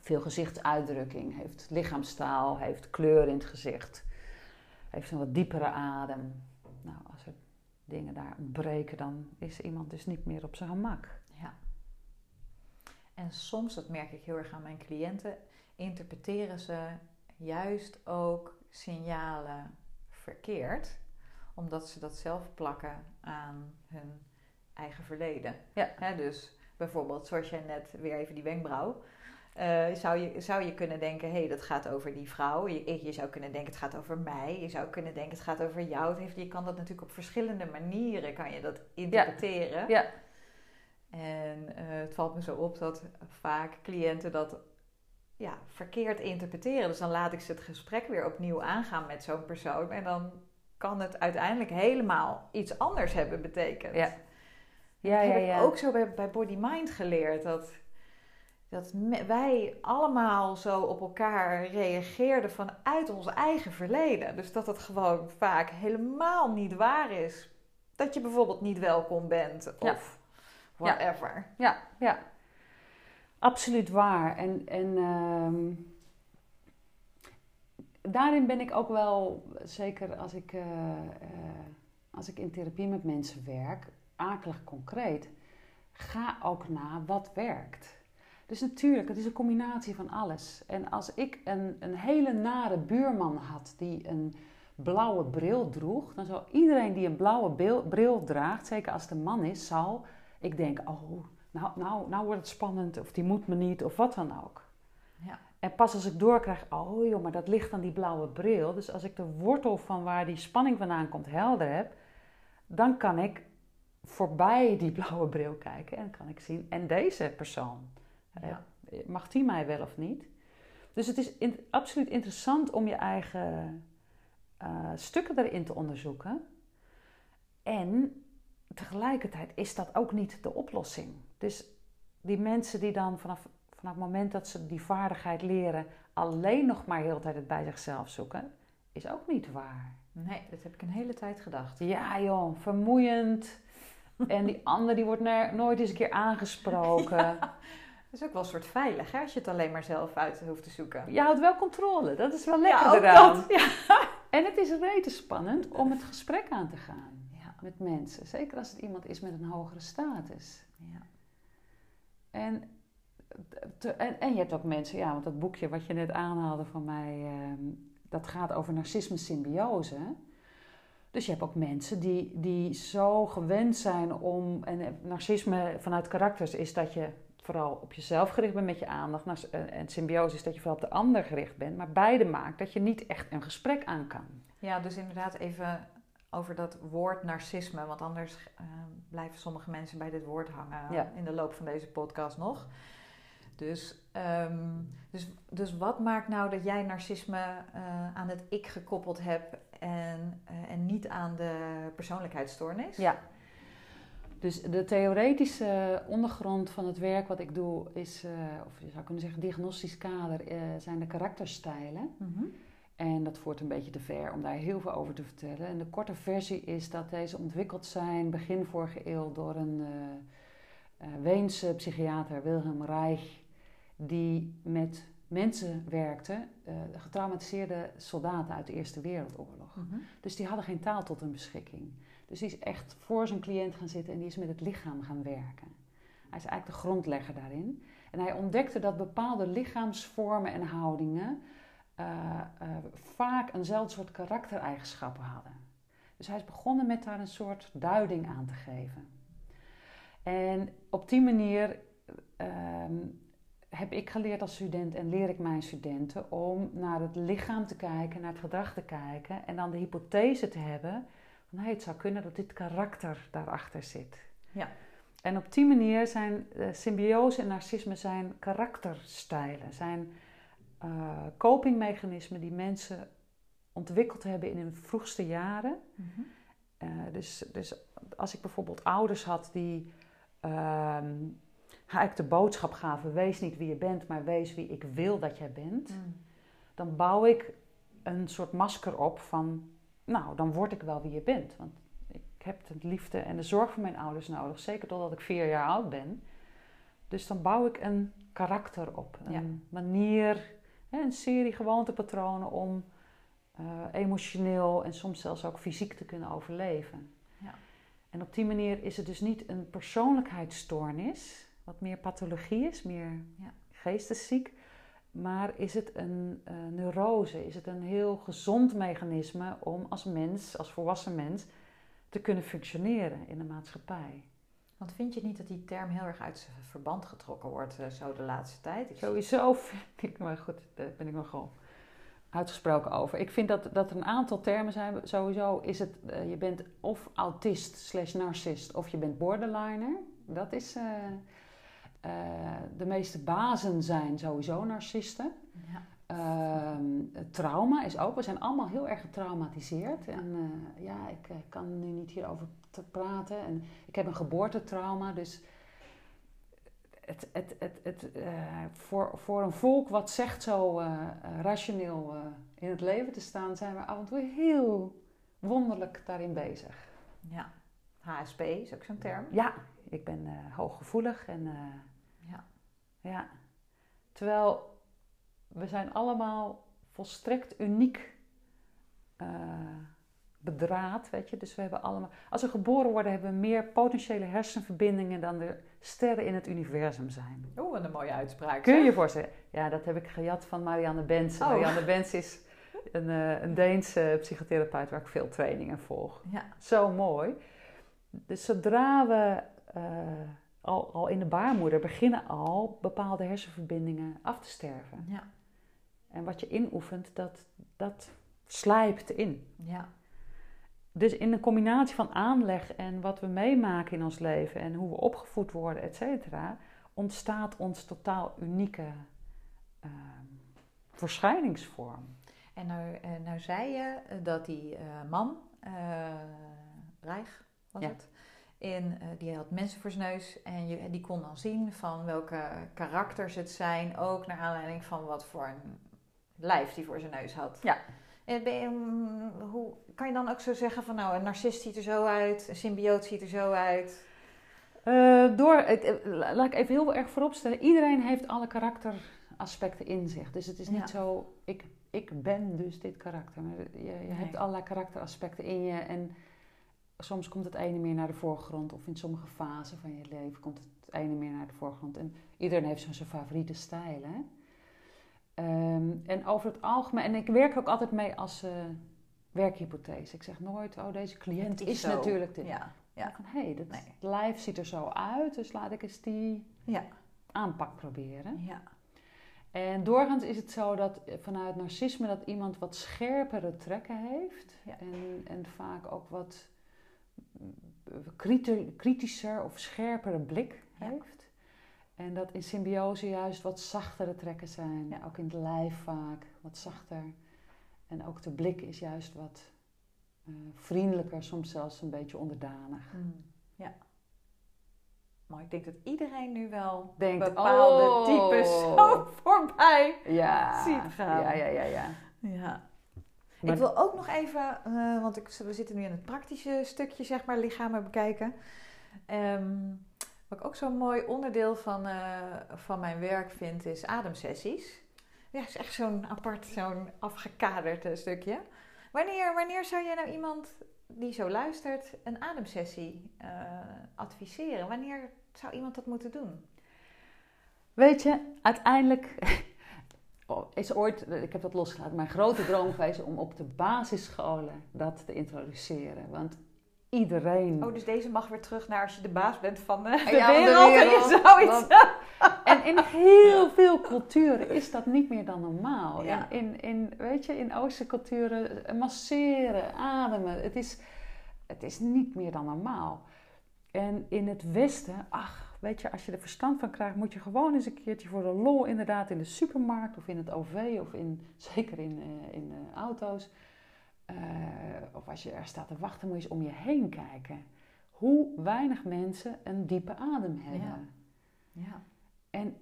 veel gezichtsuitdrukking, heeft lichaamstaal, heeft kleur in het gezicht, heeft een wat diepere adem. Nou, als er dingen daar ontbreken, dan is iemand dus niet meer op zijn gemak. Ja. En soms, dat merk ik heel erg aan mijn cliënten, interpreteren ze juist ook signalen verkeerd, omdat ze dat zelf plakken aan hun eigen verleden. Ja. dus bijvoorbeeld, zoals jij net weer even die wenkbrauw. Uh, zou, je, zou je kunnen denken, hé, hey, dat gaat over die vrouw. Je, je, zou kunnen denken, het gaat over mij. Je zou kunnen denken, het gaat over jou. Je kan dat natuurlijk op verschillende manieren kan je dat interpreteren. Ja. ja. En uh, het valt me zo op dat vaak cliënten dat ja, verkeerd interpreteren. Dus dan laat ik ze het gesprek weer opnieuw aangaan met zo'n persoon. En dan kan het uiteindelijk helemaal iets anders hebben betekend. Ja. Ja, dat ja, heb ik ook zo bij, bij Body Mind geleerd. Dat dat wij allemaal zo op elkaar reageerden vanuit ons eigen verleden. Dus dat het gewoon vaak helemaal niet waar is. Dat je bijvoorbeeld niet welkom bent of whatever. Ja, ja. Absoluut waar. En, en ehm, daarin ben ik ook wel, zeker als ik, uh, als ik in therapie met mensen werk, akelig concreet, ga ook na wat werkt. Dus natuurlijk, het is een combinatie van alles. En als ik een, een hele nare buurman had die een blauwe bril droeg, dan zou iedereen die een blauwe bril, draagt, zeker als het een man is, zal ik denken: oh, nou, nou, nou wordt het spannend, of die moet me niet, of wat dan ook. Ja. En pas als ik doorkrijg, oh joh, maar dat ligt aan die blauwe bril. Dus als ik de wortel van waar die spanning vandaan komt helder heb, dan kan ik voorbij die blauwe bril kijken en kan ik zien, en deze persoon ja. Mag die mij wel of niet? Dus het is absoluut interessant om je eigen uh, stukken erin te onderzoeken. En tegelijkertijd is dat ook niet de oplossing. Dus die mensen die dan vanaf, vanaf het moment dat ze die vaardigheid leren, alleen nog maar heel de tijd het bij zichzelf zoeken, is ook niet waar. Nee, dat heb ik een hele tijd gedacht. Ja joh, vermoeiend. en die ander die wordt nooit eens een keer aangesproken. (laughs) is ook wel een soort veilig, hè, als je het alleen maar zelf uit hoeft te zoeken. Je houdt wel controle, dat is wel lekker ja, eraan. Dat, ja. (laughs) En het is rete spannend om het gesprek aan te gaan. Ja. met mensen. Zeker als het iemand is met een hogere status. Ja. En, en, en, je hebt ook mensen, ja, want dat boekje wat je net aanhaalde van mij, ehm, dat gaat over narcisme-symbiose. Dus je hebt ook mensen die, die zo gewend zijn om. En narcisme vanuit karakters is dat je vooral op jezelf gericht bent met je aandacht. Eh, en symbiose is dat je vooral op de ander gericht bent. Maar beide maakt dat je niet echt een gesprek aan kan. Ja, dus inderdaad even over dat woord narcisme. Want anders uh, blijven sommige mensen bij dit woord hangen in de loop van deze podcast nog. Dus, ehm, dus, dus wat maakt nou dat jij narcisme uh, aan het ik gekoppeld hebt en, uh, en niet aan de persoonlijkheidsstoornis? Ja. Dus de theoretische ondergrond van het werk wat ik doe is, uh, of je zou kunnen zeggen diagnostisch kader, zijn de karakterstijlen. Mm En dat voert een beetje te ver om daar heel veel over te vertellen. En de korte versie is dat deze ontwikkeld zijn begin vorige eeuw door een Weense psychiater Wilhelm Reich die met mensen werkte, getraumatiseerde soldaten uit de Eerste Wereldoorlog. Mhm. Dus die hadden geen taal tot hun beschikking. Dus die is echt voor zijn cliënt gaan zitten en die is met het lichaam gaan werken. Hij is eigenlijk de grondlegger daarin. En hij ontdekte dat bepaalde lichaamsvormen en houdingen uh, uh, vaak eenzelfde soort karaktereigenschappen hadden. Dus hij is begonnen met daar een soort duiding aan te geven. En op die manier ehm, heb ik geleerd als student en leer ik mijn studenten om naar het lichaam te kijken, naar het gedrag te kijken en dan de hypothese te hebben hey, het zou kunnen dat dit karakter daarachter zit. Ja. En op die manier zijn uh, symbiose en narcisme zijn karakterstijlen, zijn uh, copingmechanismen die mensen ontwikkeld hebben in hun vroegste jaren. Mm -hmm. dus, dus als ik bijvoorbeeld ouders had die ehm, ik de boodschap gaven: wees niet wie je bent, maar wees wie ik wil dat jij bent. Mm. Dan bouw ik een soort masker op van: nou, dan word ik wel wie je bent. Want ik heb de liefde en de zorg van mijn ouders nodig, zeker totdat ik vier jaar oud ben. Dus dan bouw ik een karakter op, een manier, een serie gewoontepatronen om uh, emotioneel en soms zelfs ook fysiek te kunnen overleven. Ja. En op die manier is het dus niet een persoonlijkheidsstoornis, wat meer pathologie is, meer ja, geestesziek. Maar is het een uh, neurose? Is het een heel gezond mechanisme om als mens, als volwassen mens, te kunnen functioneren in de maatschappij? Want vind je niet dat die term heel erg uit zijn verband getrokken wordt uh, zo de laatste tijd? Ik Sowieso (laughs) vind ik, maar goed, daar ben ik nogal uitgesproken over. Ik vind dat, dat er een aantal termen zijn. Sowieso is het, uh, je bent of autist slash narcist of je bent borderliner. Dat is... Uh, de meeste bazen zijn sowieso narcisten. Ja. Uh, trauma is ook. We zijn allemaal heel erg getraumatiseerd. En uh, ja, ik uh, kan nu niet hierover te praten. En ik heb een geboortetrauma. Dus het, het, het, het, voor, voor een volk wat zegt zo rationeel in het leven te staan, zijn we af en toe heel wonderlijk daarin bezig. Ja, HSP is ook zo'n term. Ja, ik ben hooggevoelig en. Ja. Terwijl we zijn allemaal volstrekt uniek uh, bedraad, weet je. Dus we hebben allemaal... Als we geboren worden, hebben we meer potentiële hersenverbindingen dan de sterren in het universum zijn. Oeh, wat een mooie uitspraak. Kun je je voorstellen? Ja, dat heb ik gejat van Marianne Bensen. Oh. Marianne Bensen is een, uh, een Deense psychotherapeut waar ik veel trainingen volg. Ja. Zo mooi. Dus zodra we... Uh, al, al in de baarmoeder beginnen al bepaalde hersenverbindingen af te sterven. Ja. En wat je inoefent, dat, dat slijpt in. Ja. Dus in een combinatie van aanleg en wat we meemaken in ons leven en hoe we opgevoed worden, et cetera, ontstaat ons totaal unieke uh, verschijningsvorm. En nou, eh, nou zei je dat die uh, man, uh, Reich was ja. het, in, uh, die had mensen voor zijn neus en je, die kon dan zien van welke karakters het zijn, ook naar aanleiding van wat voor een lijf die voor zijn neus had. Ja. En ben je, mm, hoe, kan je dan ook zo zeggen van nou, een narcist ziet er zo uit, een symbioot ziet er zo uit? Uh, door, laat ik even heel erg vooropstellen, iedereen heeft alle karakteraspecten in zich. Dus het is niet zo, ik, ik ben dus dit karakter. Je, je hebt allerlei karakteraspecten in je en soms komt het ene meer naar de voorgrond. Of in sommige fasen van je leven komt het ene meer naar de voorgrond. En iedereen heeft zo zijn favoriete stijl. Hè? Ehm, en over het algemeen, en ik werk ook altijd mee als uh, werkhypothese. Ik zeg nooit, oh deze cliënt is, natuurlijk dit. Ja. Ja. Van, hey, dat nee. lijf ziet er zo uit, dus laat ik eens die ja. aanpak proberen. Ja. En doorgaans is het zo dat vanuit narcisme dat iemand wat scherpere trekken heeft. En, en vaak ook wat kritischer of scherpere blik heeft. En dat in symbiose juist wat zachtere trekken zijn. Ja. Ook in het lijf vaak wat zachter. En ook de blik is juist wat uh, vriendelijker, soms zelfs een beetje onderdanig. Mm. Ja. Maar ik denk dat iedereen nu wel Denkt, bepaalde oh. types (laughs) zo voorbij ja. ziet gaan. Ja, ja, ja, ja. ja. Ik wil ook nog even, uh, want ik, we zitten nu in het praktische stukje, zeg maar, lichamen bekijken. Um, wat ik ook zo'n mooi onderdeel van, uh, van mijn werk vind, is ademsessies. Ja, is echt zo'n apart, zo'n afgekaderd stukje. Wanneer, wanneer zou jij nou iemand die zo luistert een ademsessie uh, adviseren? Wanneer zou iemand dat moeten doen? Weet je, uiteindelijk is ooit, ik heb dat losgelaten, mijn grote droom geweest om op de basisscholen dat te introduceren. Want iedereen. Oh, dus deze mag weer terug naar als je de baas bent van de, de ja, wereld, de wereld. En, zoiets. en in heel veel culturen is dat niet meer dan normaal. Ja. In, in, weet je, in Oosterse culturen masseren, ademen. Het is, het is niet meer dan normaal. En in het Westen, ach, weet je, als je er verstand van krijgt, moet je gewoon eens een keertje voor de lol inderdaad in de supermarkt of in het OV of in, (laughs) zeker in, uh, in uh, auto's uh, of als je er staat te wachten, moet je eens om je heen kijken. Hoe weinig mensen een diepe adem hebben. Ja. ja. En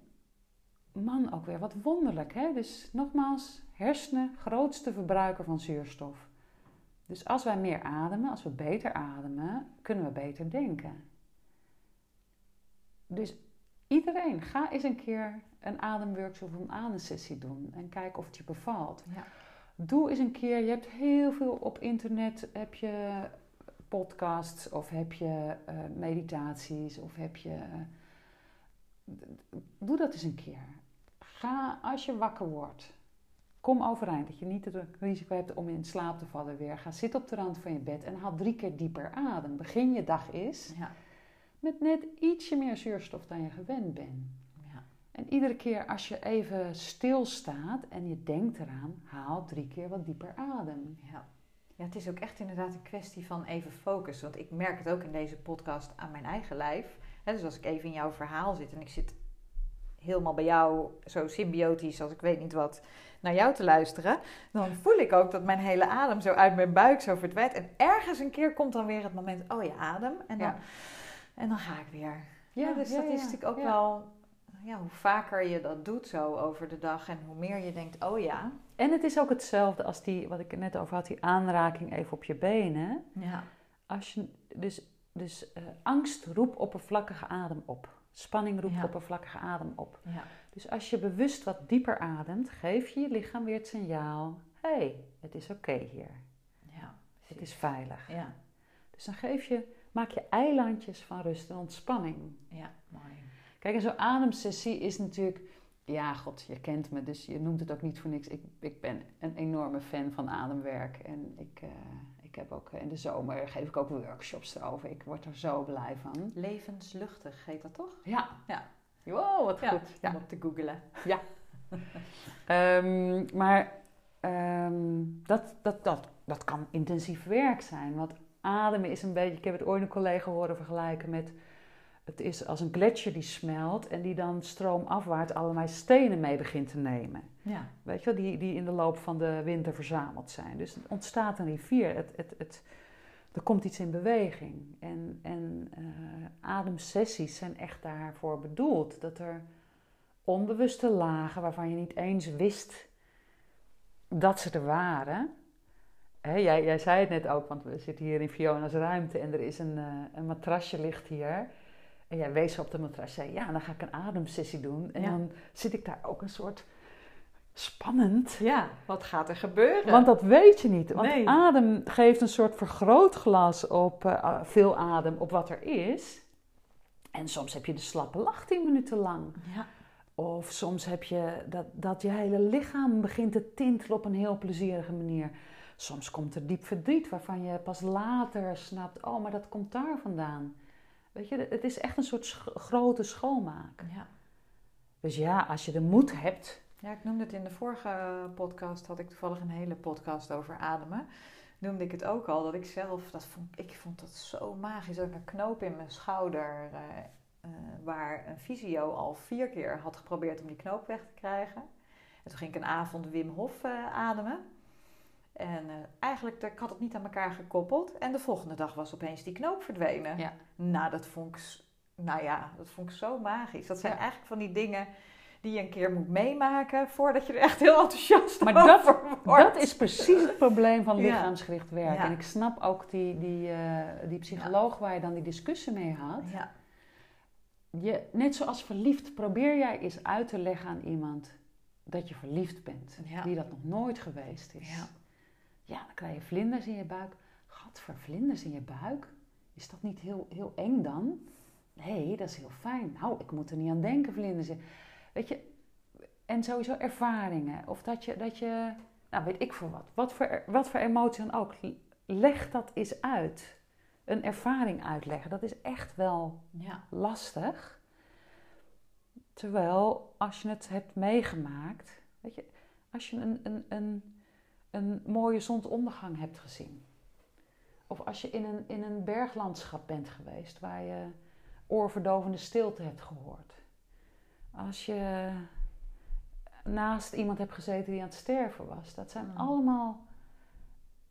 man, ook weer wat wonderlijk. Hè? Dus nogmaals, hersenen, grootste verbruiker van zuurstof. Dus als wij meer ademen, als we beter ademen, kunnen we beter denken. Dus iedereen, ga eens een keer een ademworkshop of een ademsessie doen en kijk of het je bevalt. Ja. Doe eens een keer, je hebt heel veel op internet, heb je podcasts of heb je uh, meditaties of heb je... Uh, doe dat eens een keer. Ga als je wakker wordt. Kom overeind, dat je niet het risico hebt om in slaap te vallen weer. Ga zitten op de rand van je bed en haal drie keer dieper adem. Begin je dag eens ja. met net ietsje meer zuurstof dan je gewend bent. En iedere keer als je even stilstaat en je denkt eraan, haal drie keer wat dieper adem. Ja. ja, het is ook echt inderdaad een kwestie van even focus. Want ik merk het ook in deze podcast aan mijn eigen lijf. dus als ik even in jouw verhaal zit en ik zit helemaal bij jou zo symbiotisch als ik weet niet wat naar jou te luisteren, dan voel ik ook dat mijn hele adem zo uit mijn buik zo verdwijnt. En ergens een keer komt dan weer het moment, oh je adem. En dan, en dan ga ik weer. Ja, dus dat is natuurlijk ook wel ja, hoe vaker je dat doet zo over de dag en hoe meer je denkt, oh ja. En het is ook hetzelfde als die, wat ik er net over had, die aanraking even op je benen. Ja. Als je, dus dus uh, angst roept oppervlakkige adem op. Spanning roept oppervlakkige adem op. Ja. Dus als je bewust wat dieper ademt, geef je je lichaam weer het signaal: hé, hey, het is oké hier. Ja, het is veilig. Ja. Dus dan geef je, maak je eilandjes van rust en ontspanning. Ja, mooi. Kijk, en zo'n ademsessie is natuurlijk... Ja, god, je kent me, dus je noemt het ook niet voor niks. Ik, ik ben een enorme fan van ademwerk. En ik, uh, ik heb ook in de zomer geef ik ook workshops erover. Ik word er zo blij van. Levensluchtig heet dat toch? Ja. ja. Wow, wat goed. Om op te googelen. Ja. um, (laughs) maar um, dat, dat, dat, dat kan intensief werk zijn. Want ademen is een beetje... Ik heb het ooit een collega horen vergelijken met het is als een gletsjer die smelt en die dan stroomafwaarts allerlei stenen mee begint te nemen. Ja. Weet je wel, die, die in de loop van de winter verzameld zijn. Dus er ontstaat een rivier. Het, het, het, er komt iets in beweging. En, en uh, ademsessies zijn echt daarvoor bedoeld. Dat er onbewuste lagen waarvan je niet eens wist dat ze er waren. jij, jij zei het net ook, want we zitten hier in Fiona's ruimte en er is een, uh, een matrasje ligt hier. En jij wees op de matras, zei ja, dan ga ik een ademsessie doen. En dan zit ik daar ook een soort spannend. Ja, wat gaat er gebeuren? Want dat weet je niet. Want adem geeft een soort vergrootglas op uh, veel adem op wat er is. En soms heb je de slappe lach tien minuten lang. Ja. Of soms heb je dat, dat je hele lichaam begint te tintelen op een heel plezierige manier. Soms komt er diep verdriet waarvan je pas later snapt: oh, maar dat komt daar vandaan. Weet je, het is echt een soort grote schoonmaak. Ja. Dus ja, als je de moed hebt. Ja, ik noemde het in de vorige podcast, had ik toevallig een hele podcast over ademen. Noemde ik het ook al, dat ik zelf, dat vond, ik vond dat zo magisch. Ook een knoop in mijn schouder, uh, uh, waar een fysio al vier keer had geprobeerd om die knoop weg te krijgen. En toen ging ik een avond Wim Hof uh, ademen. En uh, eigenlijk, ik had het niet aan elkaar gekoppeld. En de volgende dag was opeens die knoop verdwenen. Ja. Nou, dat vond ik, nou ja, dat vond ik zo magisch. Dat zijn eigenlijk van die dingen die je een keer moet meemaken voordat je er echt heel enthousiast maar dat, wordt. dat is precies het probleem van lichaamsgericht werk. En ik snap ook die, die, uh, die psycholoog waar je dan die discussie mee had. Je, net zoals verliefd, probeer jij eens uit te leggen aan iemand dat je verliefd bent. Die dat nog nooit geweest is. Ja, dan krijg je vlinders in je buik. Gadver, vlinders in je buik? Is dat niet heel, heel eng dan? Nee, dat is heel fijn. Nou, ik moet er niet aan denken, vlinders. Weet je, en sowieso ervaringen. Of dat je, dat je nou weet ik voor wat. Wat voor, wat voor emotie dan ook. Leg dat eens uit. Een ervaring uitleggen, dat is echt wel ja. lastig. Terwijl als je het hebt meegemaakt, weet je, als je een, een, een een mooie zonsondergang hebt gezien. Of als je in een, in een berglandschap bent geweest waar je oorverdovende stilte hebt gehoord. Als je naast iemand hebt gezeten die aan het sterven was. Dat zijn mm. allemaal,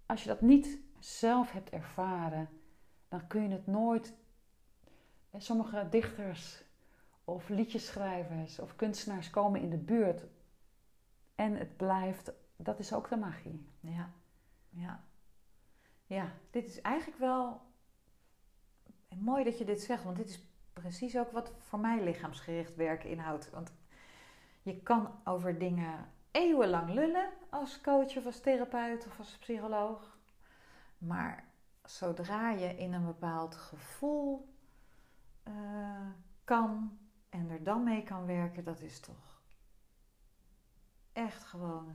als je dat niet zelf hebt ervaren, dan kun je het nooit. Sommige dichters of liedjeschrijvers of kunstenaars komen in de buurt en het blijft dat is ook de magie. Ja, ja. Ja, dit is eigenlijk wel mooi dat je dit zegt, want dit is precies ook wat voor mij lichaamsgericht werk inhoudt. Want je kan over dingen eeuwenlang lullen als coach of als therapeut of als psycholoog. Maar zodra je in een bepaald gevoel uh, kan en er dan mee kan werken, dat is toch echt gewoon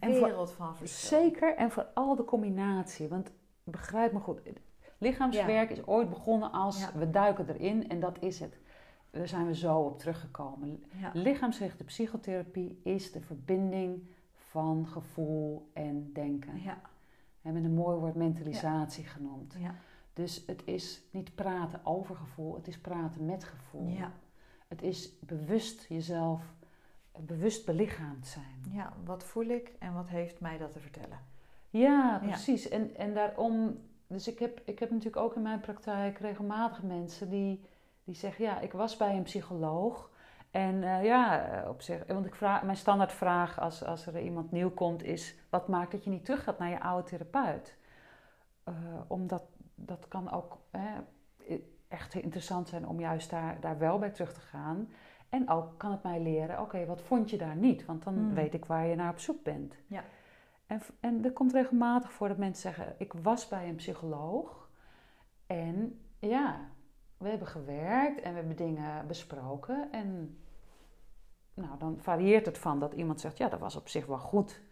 een en wereld van verschil. Zeker, en vooral de combinatie. Want begrijp me goed, lichaamswerk is ooit begonnen als we duiken erin en dat is het. Daar zijn we zo op teruggekomen. Ja. Lichaamsgerichte psychotherapie is de verbinding van gevoel en denken. Ja. En met een mooi woord mentalisatie genoemd. Ja. Dus het is niet praten over gevoel, het is praten met gevoel. Ja. Het is bewust jezelf bewust belichaamd zijn. Ja, wat voel ik en wat heeft mij dat te vertellen? Ja, precies. En, en daarom, dus ik heb, ik heb natuurlijk ook in mijn praktijk regelmatig mensen die, die zeggen: Ja, ik was bij een psycholoog. En uh, ja, op zich, want ik vraag, mijn standaardvraag als, als er iemand nieuw komt is: wat maakt dat je niet terug gaat naar je oude therapeut? Uh, omdat dat kan ook echt interessant zijn om juist daar, daar wel bij terug te gaan. En ook kan het mij leren, oké, wat vond je daar niet? Want dan hmm. weet ik waar je naar op zoek bent. Ja. En, en er komt regelmatig voor dat mensen zeggen, ik was bij een psycholoog. En ja, we hebben gewerkt en we hebben dingen besproken. En nou, dan varieert het van dat iemand zegt, ja, dat was op zich wel goed.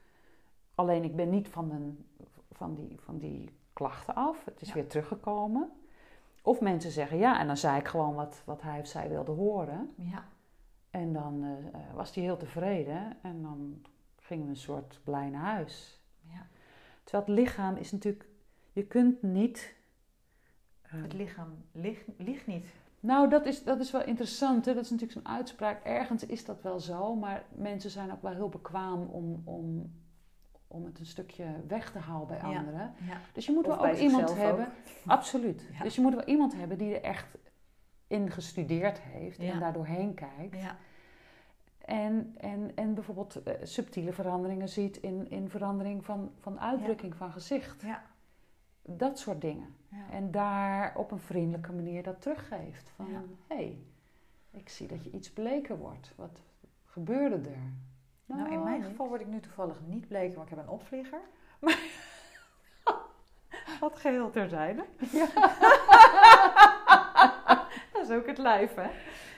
Alleen ik ben niet van, een, van, die, van die klachten af. Het is weer teruggekomen. Of mensen zeggen ja, en dan zei ik gewoon wat, wat hij of zij wilde horen. Ja. En dan uh, was hij heel tevreden en dan gingen we een soort blij naar huis. Ja. Terwijl het lichaam is natuurlijk, je kunt niet. Uh, het lichaam ligt, niet. Nou, dat is, dat is wel interessant. Hè? Dat is natuurlijk zo'n uitspraak. Ergens is dat wel zo, maar mensen zijn ook wel heel bekwaam om, om, om het een stukje weg te halen bij anderen. Ja. Dus je moet wel ook iemand hebben. Absoluut. Dus je moet wel iemand hebben die er echt in gestudeerd heeft en daar doorheen kijkt. En, en, en bijvoorbeeld uh, subtiele veranderingen ziet in, in verandering van, van uitdrukking van gezicht. Ja. Dat soort dingen. En daar op een vriendelijke manier dat teruggeeft. Van hé, hey, ik zie dat je iets bleker wordt. Wat gebeurde er? Nou, in mijn geval word ik nu toevallig niet bleker, maar ik heb een opvlieger. (laughs) Maar (laughs) wat geheel terzijde. Ja. (laughs) dat is ook het lijf, hè?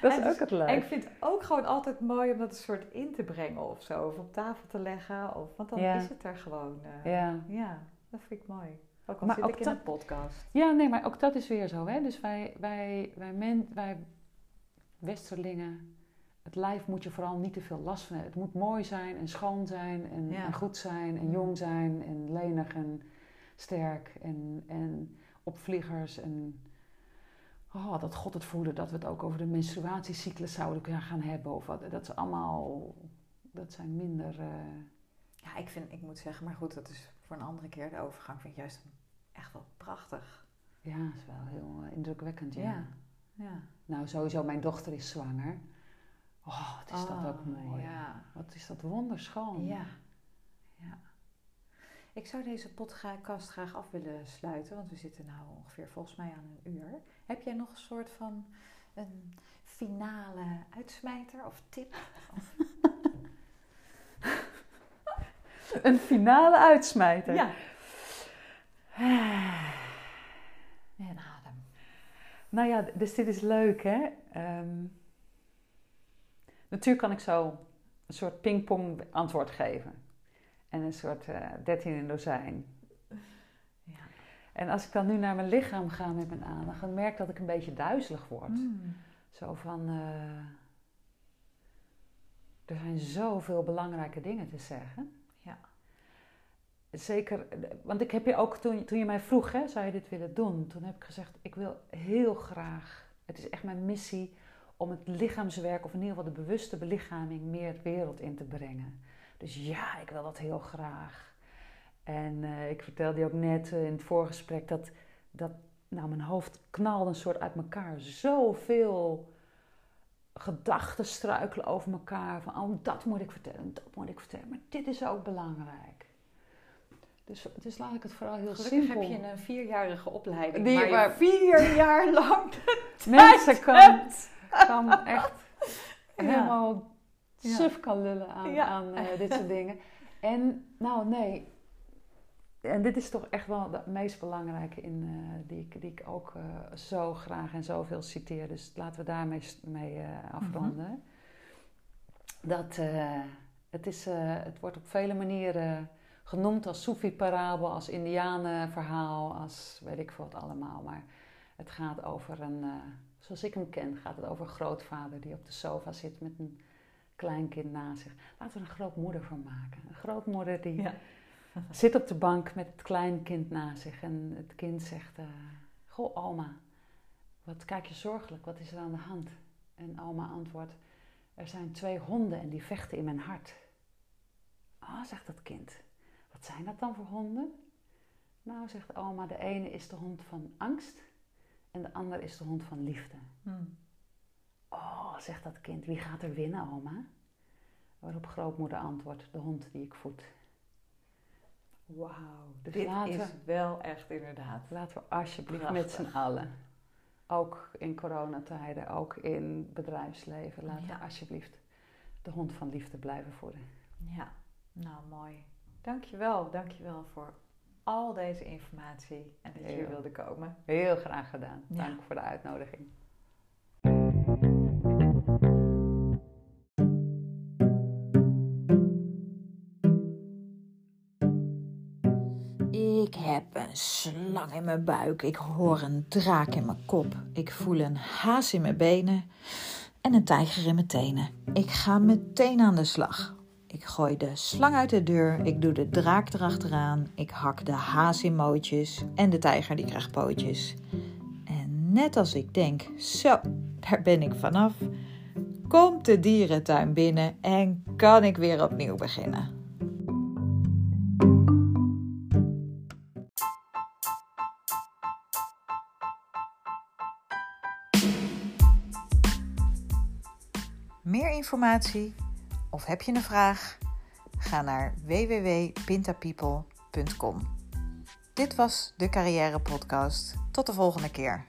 Dat is ook het lijf. En ik vind het ook gewoon altijd mooi om dat een soort in te brengen of zo. Of op tafel te leggen. Of, want dan is het er gewoon. Uh, ja. ja, dat vind ik mooi. Ook al maar zit ik in een podcast. Ja, nee, maar ook dat is weer zo. Hè? Dus wij, wij, wij, men, wij Westerlingen, het lijf moet je vooral niet te veel last van hebben. Het moet mooi zijn en schoon zijn en, en goed zijn en jong zijn en lenig en sterk en, en opvliegers en oh, dat God het voelde dat we het ook over de menstruatiecyclus zouden kunnen gaan hebben. Of wat, dat is allemaal, dat zijn minder... Uh... Ja, ik, vind, ik moet zeggen, maar goed, dat is voor een andere keer. De overgang vind ik juist echt wel prachtig. Ja, dat is wel heel uh, indrukwekkend, ja. ja. ja. Nou, sowieso, mijn dochter is zwanger. Oh, wat is dat ook oh, mooi. Ja. Wat is dat wonderschoon. Ja. ja. Ik zou deze podcast graag af willen sluiten, want we zitten nu ongeveer volgens mij aan een uur. Heb jij nog een soort van een finale uitsmijter of tip? (laughs) een finale uitsmijter? Ja. (sighs) En adem. Nou ja, dus dit is leuk hè. Um, natuurlijk kan ik zo een soort pingpong antwoord geven en een soort uh, 13 in dozijn. En als ik dan nu naar mijn lichaam ga met mijn aandacht, dan merk ik dat ik een beetje duizelig word. Mm. Zo van, uh, er zijn zoveel belangrijke dingen te zeggen. Ja. Zeker, want ik heb je ook, toen, toen je mij vroeg, hè, zou je dit willen doen? Toen heb ik gezegd, ik wil heel graag, het is echt mijn missie om het lichaamswerk, of in ieder geval de bewuste belichaming, meer de wereld in te brengen. Dus ja, ik wil dat heel graag. En uh, ik vertelde je ook net uh, in het voorgesprek dat, dat nou, mijn hoofd knalde een soort uit elkaar. Zoveel gedachten struikelen over elkaar. Van, oh, dat moet ik vertellen, dat moet ik vertellen. Maar dit is ook belangrijk. Dus, dus laat ik het vooral heel Gelukkig simpel... heb je een vierjarige opleiding Die, waar vier (laughs) jaar lang (laughs) Mensen kan, kan echt (laughs) helemaal suf kan lullen aan, aan uh, dit soort dingen. En nou nee, en dit is toch echt wel de meest belangrijke in, uh, die, ik, die ik ook uh, zo graag en zoveel citeer. Dus laten we daarmee mee, afronden. Mm -hmm. Dat het, is, het wordt op vele manieren genoemd als Soefi-parabel, als Indianenverhaal, als weet ik wat allemaal. Maar het gaat over een, zoals ik hem ken, gaat het over een grootvader die op de sofa zit met een kleinkind na zich. Laten we er een grootmoeder van maken. Een grootmoeder die ja. (laughs) zit op de bank met het kleinkind na zich. En het kind zegt: uh, Goh, Alma, wat kijk je zorgelijk? Wat is er aan de hand? En Alma antwoordt: Er zijn twee honden en die vechten in mijn hart. Ah, oh, zegt dat kind. Wat zijn dat dan voor honden? Nou, zegt Alma, de ene is de hond van angst en de ander is de hond van liefde. Hmm. Oh, zegt dat kind, wie gaat er winnen, oma? Waarop grootmoeder antwoordt, de hond die ik voed. Wauw, dus dit is wel echt inderdaad. Laten we alsjeblieft met z'n allen, ook in coronatijden, ook in bedrijfsleven, laten we alsjeblieft de hond van liefde blijven voeden. Ja, nou mooi. Dankjewel, dankjewel voor al deze informatie en dat je hier wilde komen. Heel graag gedaan. Dank voor de uitnodiging. Heb een slang in mijn buik. Ik hoor een draak in mijn kop. Ik voel een haas in mijn benen en een tijger in mijn tenen. Ik ga meteen aan de slag. Ik gooi de slang uit de deur. Ik doe de draak erachteraan. Ik hak de haas in mootjes. En de tijger die krijgt pootjes. En net als ik denk, zo, daar ben ik vanaf. Komt de dierentuin binnen en kan ik weer opnieuw beginnen. Of heb je een vraag? Ga naar www.pintapeople.com. Dit was de Carrière Podcast. Tot de volgende keer.